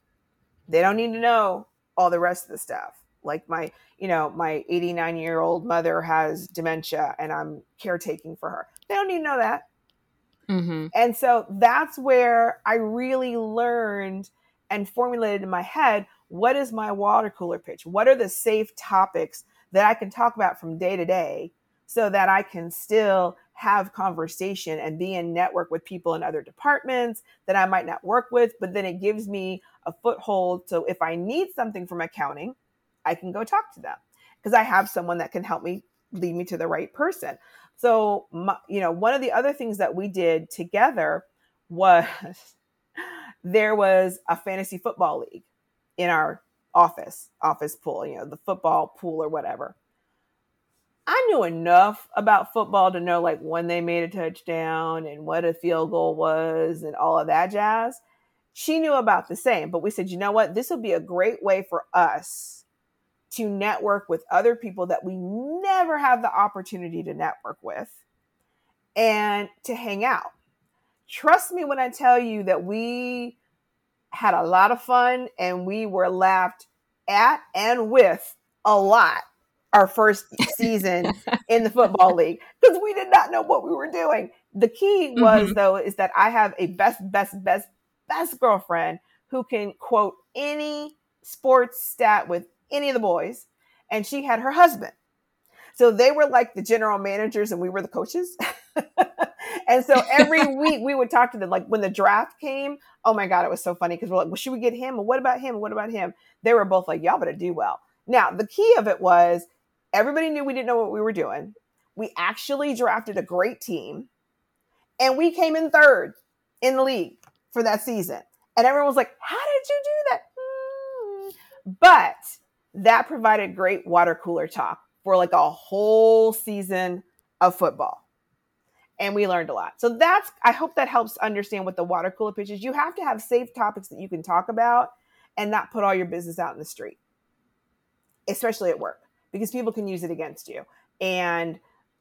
They don't need to know all the rest of the stuff like my you know my 89 year old mother has dementia and i'm caretaking for her they don't need to know that mm-hmm. and so that's where i really learned and formulated in my head what is my water cooler pitch what are the safe topics that i can talk about from day to day so that i can still have conversation and be in network with people in other departments that i might not work with but then it gives me a foothold so if i need something from accounting I can go talk to them because I have someone that can help me lead me to the right person. So, my, you know, one of the other things that we did together was there was a fantasy football league in our office, office pool, you know, the football pool or whatever. I knew enough about football to know like when they made a touchdown and what a field goal was and all of that jazz. She knew about the same, but we said, you know what? This will be a great way for us to network with other people that we never have the opportunity to network with and to hang out. Trust me when I tell you that we had a lot of fun and we were laughed at and with a lot our first season in the football league because we did not know what we were doing. The key was mm-hmm. though is that I have a best best best best girlfriend who can quote any sports stat with any of the boys and she had her husband. So they were like the general managers and we were the coaches. and so every week we would talk to them. Like when the draft came, oh my God, it was so funny because we're like, well, should we get him? what about him? what about him? They were both like, y'all better do well. Now, the key of it was Everybody knew we didn't know what we were doing. We actually drafted a great team and we came in third in the league for that season. And everyone was like, How did you do that? Hmm. But that provided great water cooler talk for like a whole season of football. And we learned a lot. So that's, I hope that helps understand what the water cooler pitch is. You have to have safe topics that you can talk about and not put all your business out in the street, especially at work because people can use it against you. And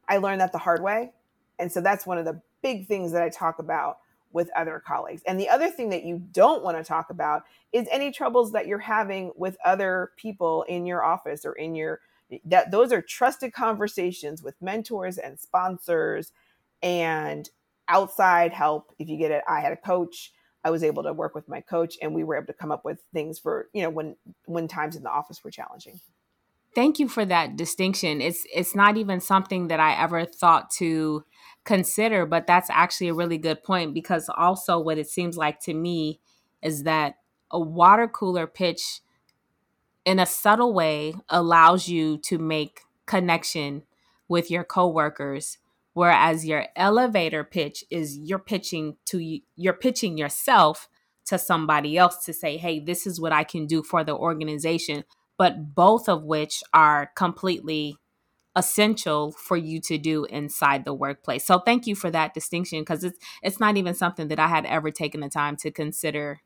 I learned that the hard way. And so that's one of the big things that I talk about with other colleagues. And the other thing that you don't want to talk about is any troubles that you're having with other people in your office or in your that those are trusted conversations with mentors and sponsors and outside help if you get it. I had a coach. I was able to work with my coach and we were able to come up with things for, you know, when when times in the office were challenging. Thank you for that distinction. It's it's not even something that I ever thought to consider, but that's actually a really good point because also what it seems like to me is that a water cooler pitch in a subtle way allows you to make connection with your coworkers whereas your elevator pitch is you're pitching to you're pitching yourself to somebody else to say hey this is what I can do for the organization but both of which are completely essential for you to do inside the workplace. So thank you for that distinction because it's it's not even something that I had ever taken the time to consider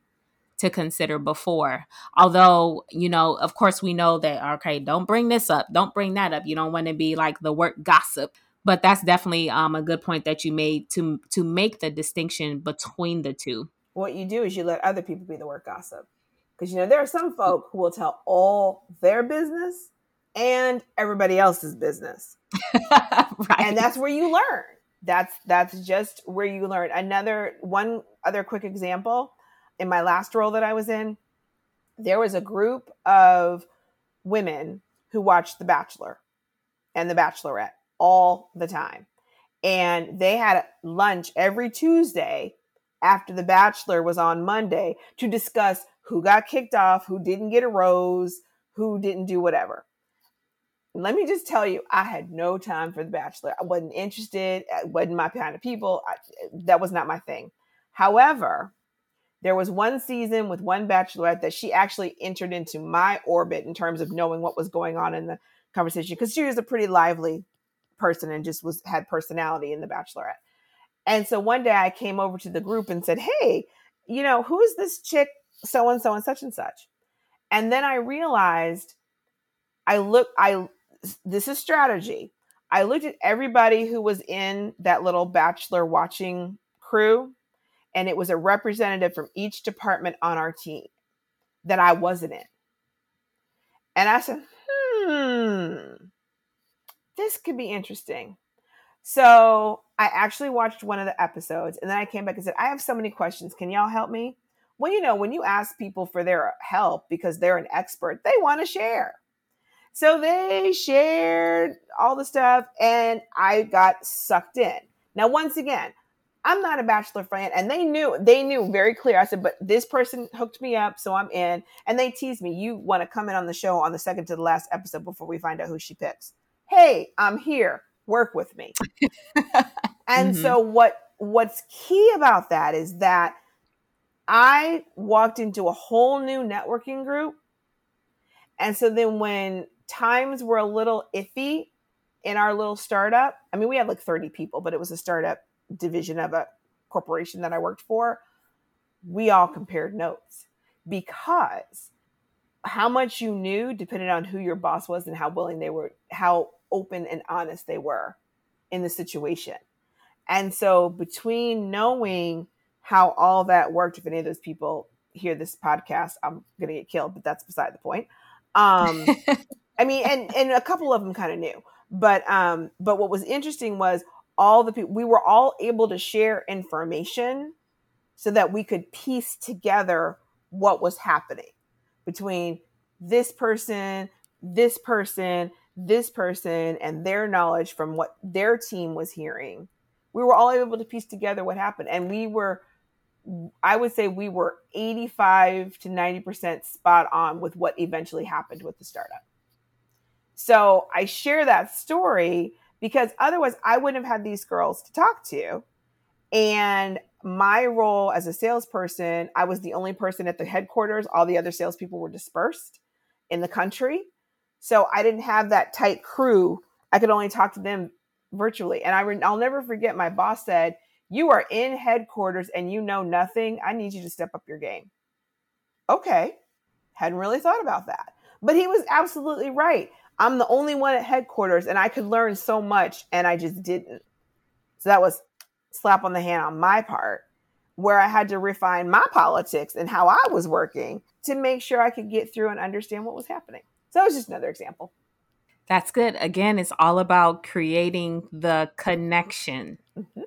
to consider before. Although, you know, of course we know that okay, don't bring this up, don't bring that up. You don't want to be like the work gossip. But that's definitely um, a good point that you made to to make the distinction between the two. What you do is you let other people be the work gossip. Because you know there are some folk who will tell all their business and everybody else's business, right. and that's where you learn. That's that's just where you learn. Another one other quick example in my last role that I was in, there was a group of women who watched The Bachelor and The Bachelorette all the time. And they had lunch every Tuesday after The Bachelor was on Monday to discuss who got kicked off, who didn't get a rose, who didn't do whatever. Let me just tell you, I had no time for The Bachelor. I wasn't interested. It wasn't my kind of people. I, that was not my thing. However, there was one season with one bachelorette that she actually entered into my orbit in terms of knowing what was going on in the conversation because she was a pretty lively person and just was had personality in the bachelorette. And so one day I came over to the group and said, "Hey, you know, who is this chick so and so and such and such. And then I realized I look I this is strategy. I looked at everybody who was in that little bachelor watching crew and it was a representative from each department on our team that I wasn't in. And I said, "Hmm. This could be interesting." So, I actually watched one of the episodes and then I came back and said, "I have so many questions. Can y'all help me?" Well, you know, when you ask people for their help because they're an expert, they want to share. So they shared all the stuff and I got sucked in. Now, once again, I'm not a bachelor fan and they knew they knew very clear. I said, but this person hooked me up, so I'm in. And they teased me, you want to come in on the show on the second to the last episode before we find out who she picks. Hey, I'm here. Work with me. and mm-hmm. so what what's key about that is that I walked into a whole new networking group. And so then when times were a little iffy in our little startup, I mean, we had like 30 people, but it was a startup division of a corporation that I worked for. We all compared notes because how much you knew depended on who your boss was and how willing they were, how open and honest they were in the situation. And so between knowing how all that worked, if any of those people hear this podcast, I'm going to get killed, but that's beside the point. Um, I mean, and, and a couple of them kind of knew, but, um, but what was interesting was all the people, we were all able to share information so that we could piece together what was happening between this person, this person, this person, and their knowledge from what their team was hearing. We were all able to piece together what happened. And we were, I would say, we were 85 to 90% spot on with what eventually happened with the startup. So I share that story because otherwise I wouldn't have had these girls to talk to. And my role as a salesperson, I was the only person at the headquarters. All the other salespeople were dispersed in the country. So I didn't have that tight crew. I could only talk to them virtually. And I re- I'll never forget my boss said, You are in headquarters and you know nothing. I need you to step up your game. Okay. Hadn't really thought about that. But he was absolutely right. I'm the only one at headquarters and I could learn so much and I just didn't. So that was slap on the hand on my part where I had to refine my politics and how I was working to make sure I could get through and understand what was happening. So that was just another example. That's good. Again, it's all about creating the connection. Mm-hmm.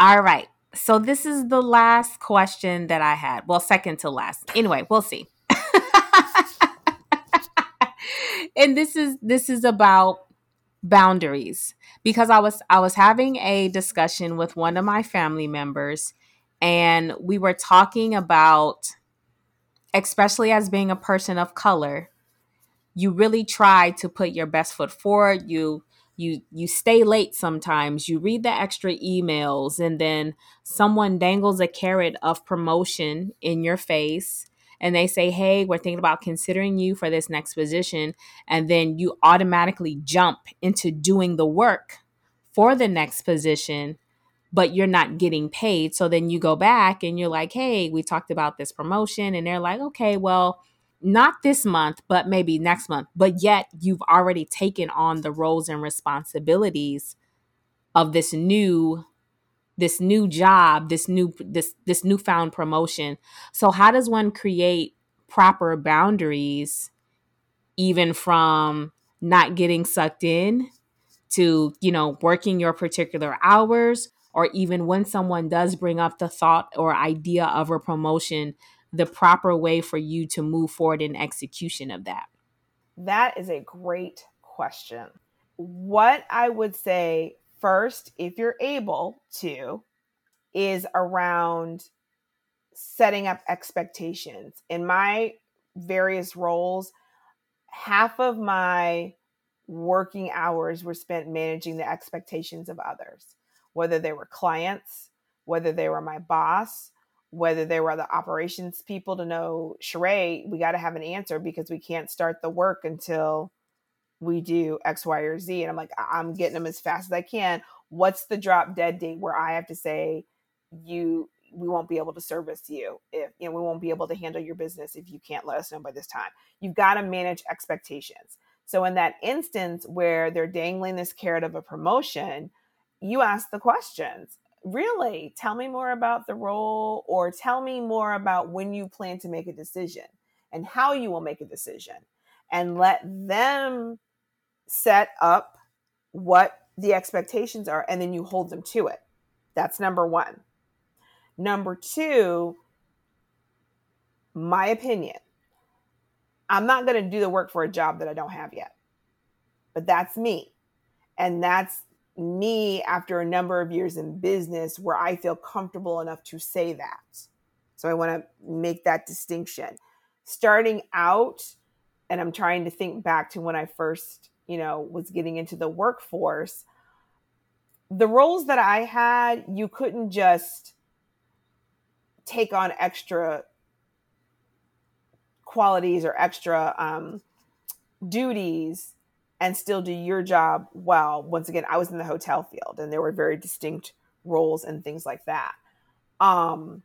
All right. So this is the last question that I had. Well, second to last. Anyway, we'll see. and this is this is about boundaries because I was I was having a discussion with one of my family members and we were talking about especially as being a person of color you really try to put your best foot forward you you you stay late sometimes you read the extra emails and then someone dangles a carrot of promotion in your face and they say, Hey, we're thinking about considering you for this next position. And then you automatically jump into doing the work for the next position, but you're not getting paid. So then you go back and you're like, Hey, we talked about this promotion. And they're like, Okay, well, not this month, but maybe next month. But yet you've already taken on the roles and responsibilities of this new this new job, this new this this newfound promotion. So how does one create proper boundaries even from not getting sucked in to, you know, working your particular hours or even when someone does bring up the thought or idea of a promotion, the proper way for you to move forward in execution of that? That is a great question. What I would say first, if you're able to, is around setting up expectations. In my various roles, half of my working hours were spent managing the expectations of others, whether they were clients, whether they were my boss, whether they were the operations people to know, Cherai, we got to have an answer because we can't start the work until we do X, Y, or Z. And I'm like, I'm getting them as fast as I can. What's the drop dead date where I have to say, you, we won't be able to service you if, you know, we won't be able to handle your business if you can't let us know by this time. You've got to manage expectations. So in that instance where they're dangling this carrot of a promotion, you ask the questions. Really, tell me more about the role or tell me more about when you plan to make a decision and how you will make a decision and let them set up what the expectations are and then you hold them to it. That's number one. Number two, my opinion. I'm not going to do the work for a job that I don't have yet. But that's me. And that's me after a number of years in business where I feel comfortable enough to say that. So I want to make that distinction. Starting out, and I'm trying to think back to when I first you know, was getting into the workforce, the roles that I had, you couldn't just take on extra qualities or extra um, duties and still do your job well. Once again, I was in the hotel field and there were very distinct roles and things like that. Um,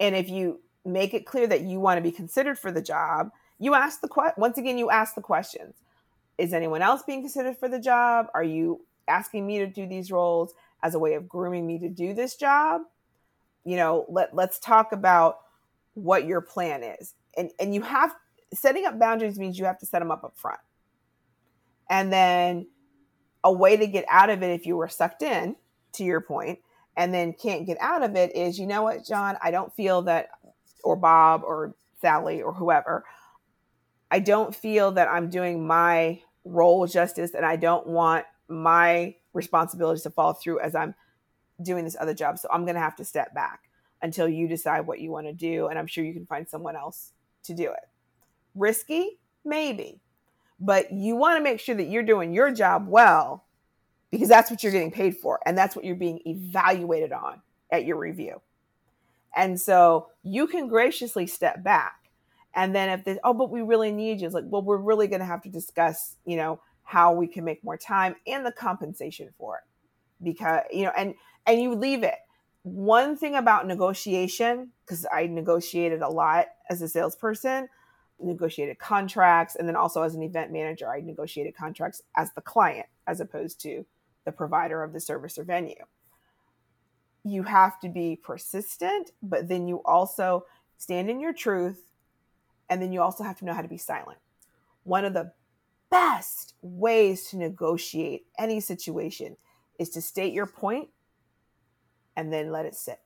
and if you make it clear that you want to be considered for the job, you ask the question. Once again, you ask the questions. Is anyone else being considered for the job? Are you asking me to do these roles as a way of grooming me to do this job? You know, let let's talk about what your plan is. And and you have setting up boundaries means you have to set them up up front. And then a way to get out of it if you were sucked in, to your point, and then can't get out of it is, you know what, John, I don't feel that, or Bob or Sally or whoever, I don't feel that I'm doing my role justice and I don't want my responsibilities to fall through as I'm doing this other job. So I'm going to have to step back until you decide what you want to do. And I'm sure you can find someone else to do it. Risky? Maybe. But you want to make sure that you're doing your job well because that's what you're getting paid for. And that's what you're being evaluated on at your review. And so you can graciously step back. And then if this, oh, but we really need you, it's like, well, we're really going to have to discuss, you know, how we can make more time and the compensation for it. Because, you know, and and you leave it one thing about negotiation, because I negotiated a lot as a salesperson, negotiated contracts, and then also as an event manager, I negotiated contracts as the client as opposed to the provider of the service or venue. You have to be persistent, but then you also stand in your truth, and then you also have to know how to be silent. One of the best ways to negotiate any situation is to state your point and then let it sit.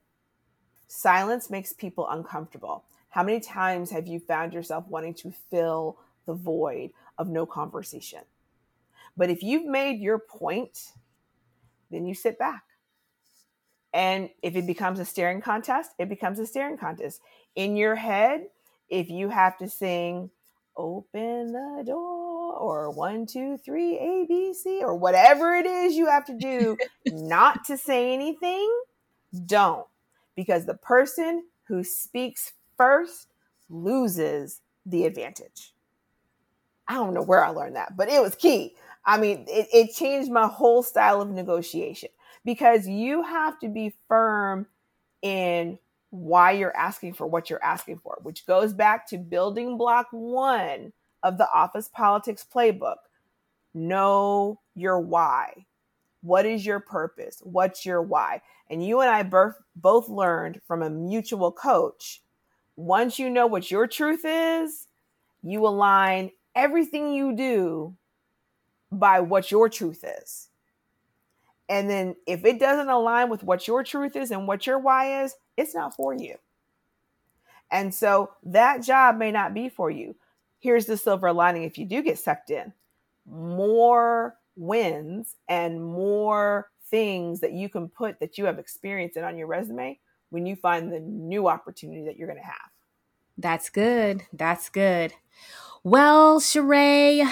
Silence makes people uncomfortable. How many times have you found yourself wanting to fill the void of no conversation? But if you've made your point, then you sit back. And if it becomes a staring contest, it becomes a staring contest. In your head, if you have to sing, open the door, or one, two, three, A, B, C, or whatever it is you have to do not to say anything, don't, because the person who speaks first loses the advantage. I don't know where I learned that, but it was key. I mean, it, it changed my whole style of negotiation because you have to be firm in why you're asking for what you're asking for, which goes back to building block one of the office politics playbook. Know your why. What is your purpose? What's your why? And you and I both both learned from a mutual coach. Once you know what your truth is, you align everything you do by what your truth is. And then if it doesn't align with what your truth is and what your why is, it's not for you. And so that job may not be for you. Here's the silver lining if you do get sucked in more wins and more things that you can put that you have experience in on your resume when you find the new opportunity that you're going to have. That's good. That's good. Well, Cherai,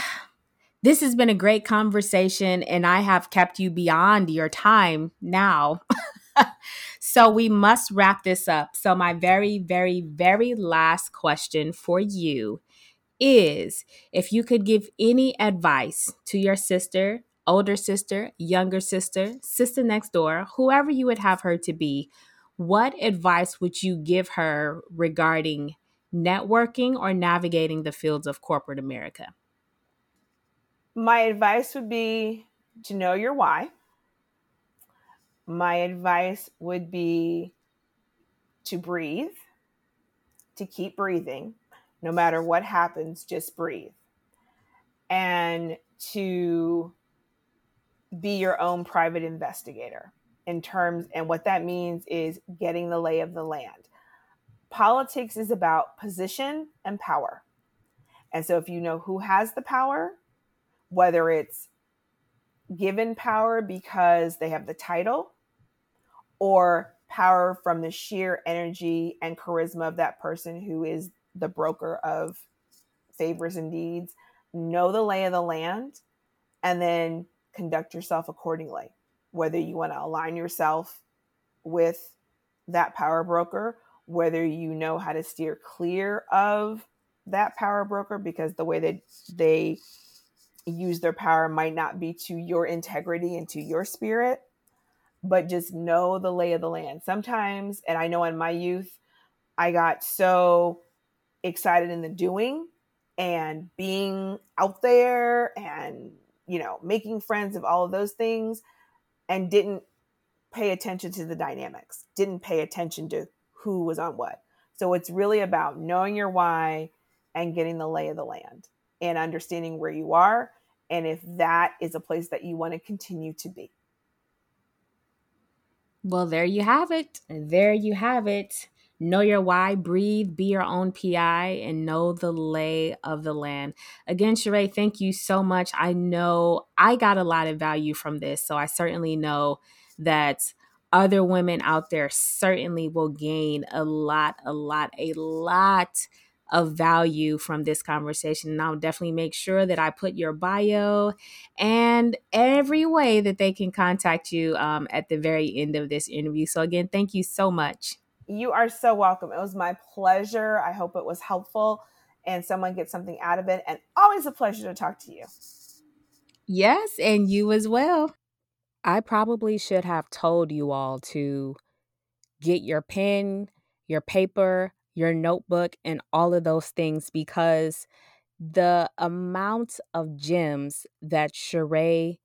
this has been a great conversation, and I have kept you beyond your time now. so we must wrap this up. So, my very, very, very last question for you is if you could give any advice to your sister older sister, younger sister, sister next door, whoever you would have her to be, what advice would you give her regarding networking or navigating the fields of corporate America? My advice would be to know your why. My advice would be to breathe, to keep breathing. No matter what happens, just breathe. And to be your own private investigator in terms and what that means is getting the lay of the land. Politics is about position and power. And so if you know who has the power, whether it's given power because they have the title or power from the sheer energy and charisma of that person who is the broker of favors and deeds, know the lay of the land and then conduct yourself accordingly. Whether you want to align yourself with that power broker, whether you know how to steer clear of that power broker because the way that they use their power might not be to your integrity and to your spirit, but just know the lay of the land. Sometimes, and I know in my youth, I got so excited in the doing and being out there and, you know, making friends of all of those things and didn't pay attention to the dynamics, didn't pay attention to who was on what. So it's really about knowing your why and getting the lay of the land and understanding where you are and if that is a place that you want to continue to be. Well, there you have it. There you have it. Know your why, breathe, be your own PI, and know the lay of the land. Again, Cherai, thank you so much. I know I got a lot of value from this, so I certainly know that other women out there certainly will gain a lot, a lot, a lot of value from this conversation. And I'll definitely make sure that I put your bio and every way that they can contact you um, at the very end of this interview. So, again, thank you so much. You are so welcome. It was my pleasure. I hope it was helpful and someone gets something out of it. And always a pleasure to talk to you. Yes, and you as well. I probably should have told you all to get your pen, your paper, your notebook, and all of those things because the amount of gems that Cherai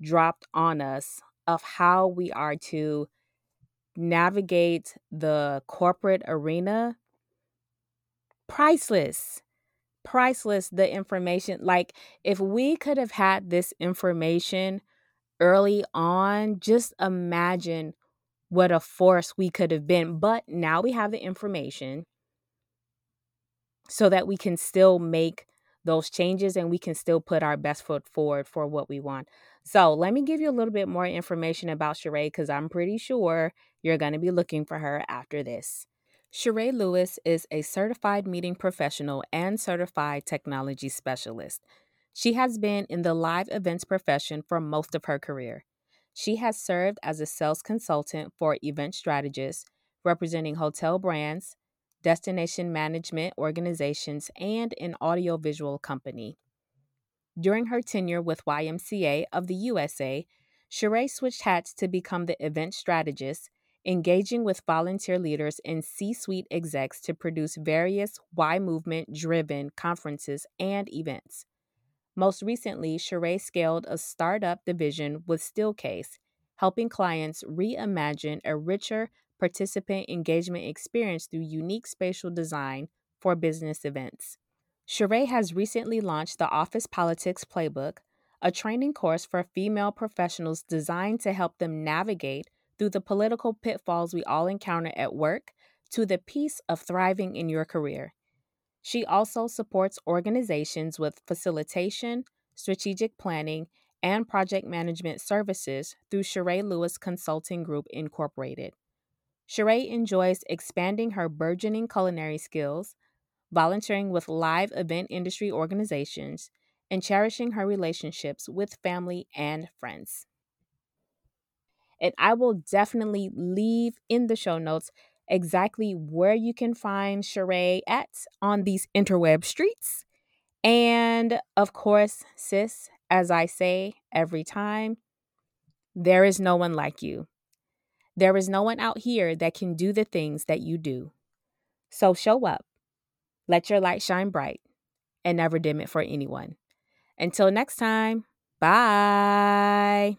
dropped on us of how we are to navigate the corporate arena priceless priceless the information like if we could have had this information early on just imagine what a force we could have been. But now we have the information so that we can still make those changes and we can still put our best foot forward for what we want. So, let me give you a little bit more information about Cherai because I'm pretty sure you're going to be looking for her after this. Cherai Lewis is a certified meeting professional and certified technology specialist. She has been in the live events profession for most of her career. She has served as a sales consultant for event strategists, representing hotel brands, destination management organizations, and an audiovisual company. During her tenure with YMCA of the USA, Cherai switched hats to become the event strategist, engaging with volunteer leaders and C suite execs to produce various Y movement driven conferences and events. Most recently, Cherai scaled a startup division with Steelcase, helping clients reimagine a richer participant engagement experience through unique spatial design for business events. Cherai has recently launched the Office Politics Playbook, a training course for female professionals designed to help them navigate through the political pitfalls we all encounter at work to the peace of thriving in your career. She also supports organizations with facilitation, strategic planning, and project management services through Cherai Lewis Consulting Group Incorporated. Cherai enjoys expanding her burgeoning culinary skills, volunteering with live event industry organizations, and cherishing her relationships with family and friends. And I will definitely leave in the show notes exactly where you can find Cherai at on these interweb streets. And of course, sis, as I say every time, there is no one like you. There is no one out here that can do the things that you do. So show up, let your light shine bright, and never dim it for anyone. Until next time, bye.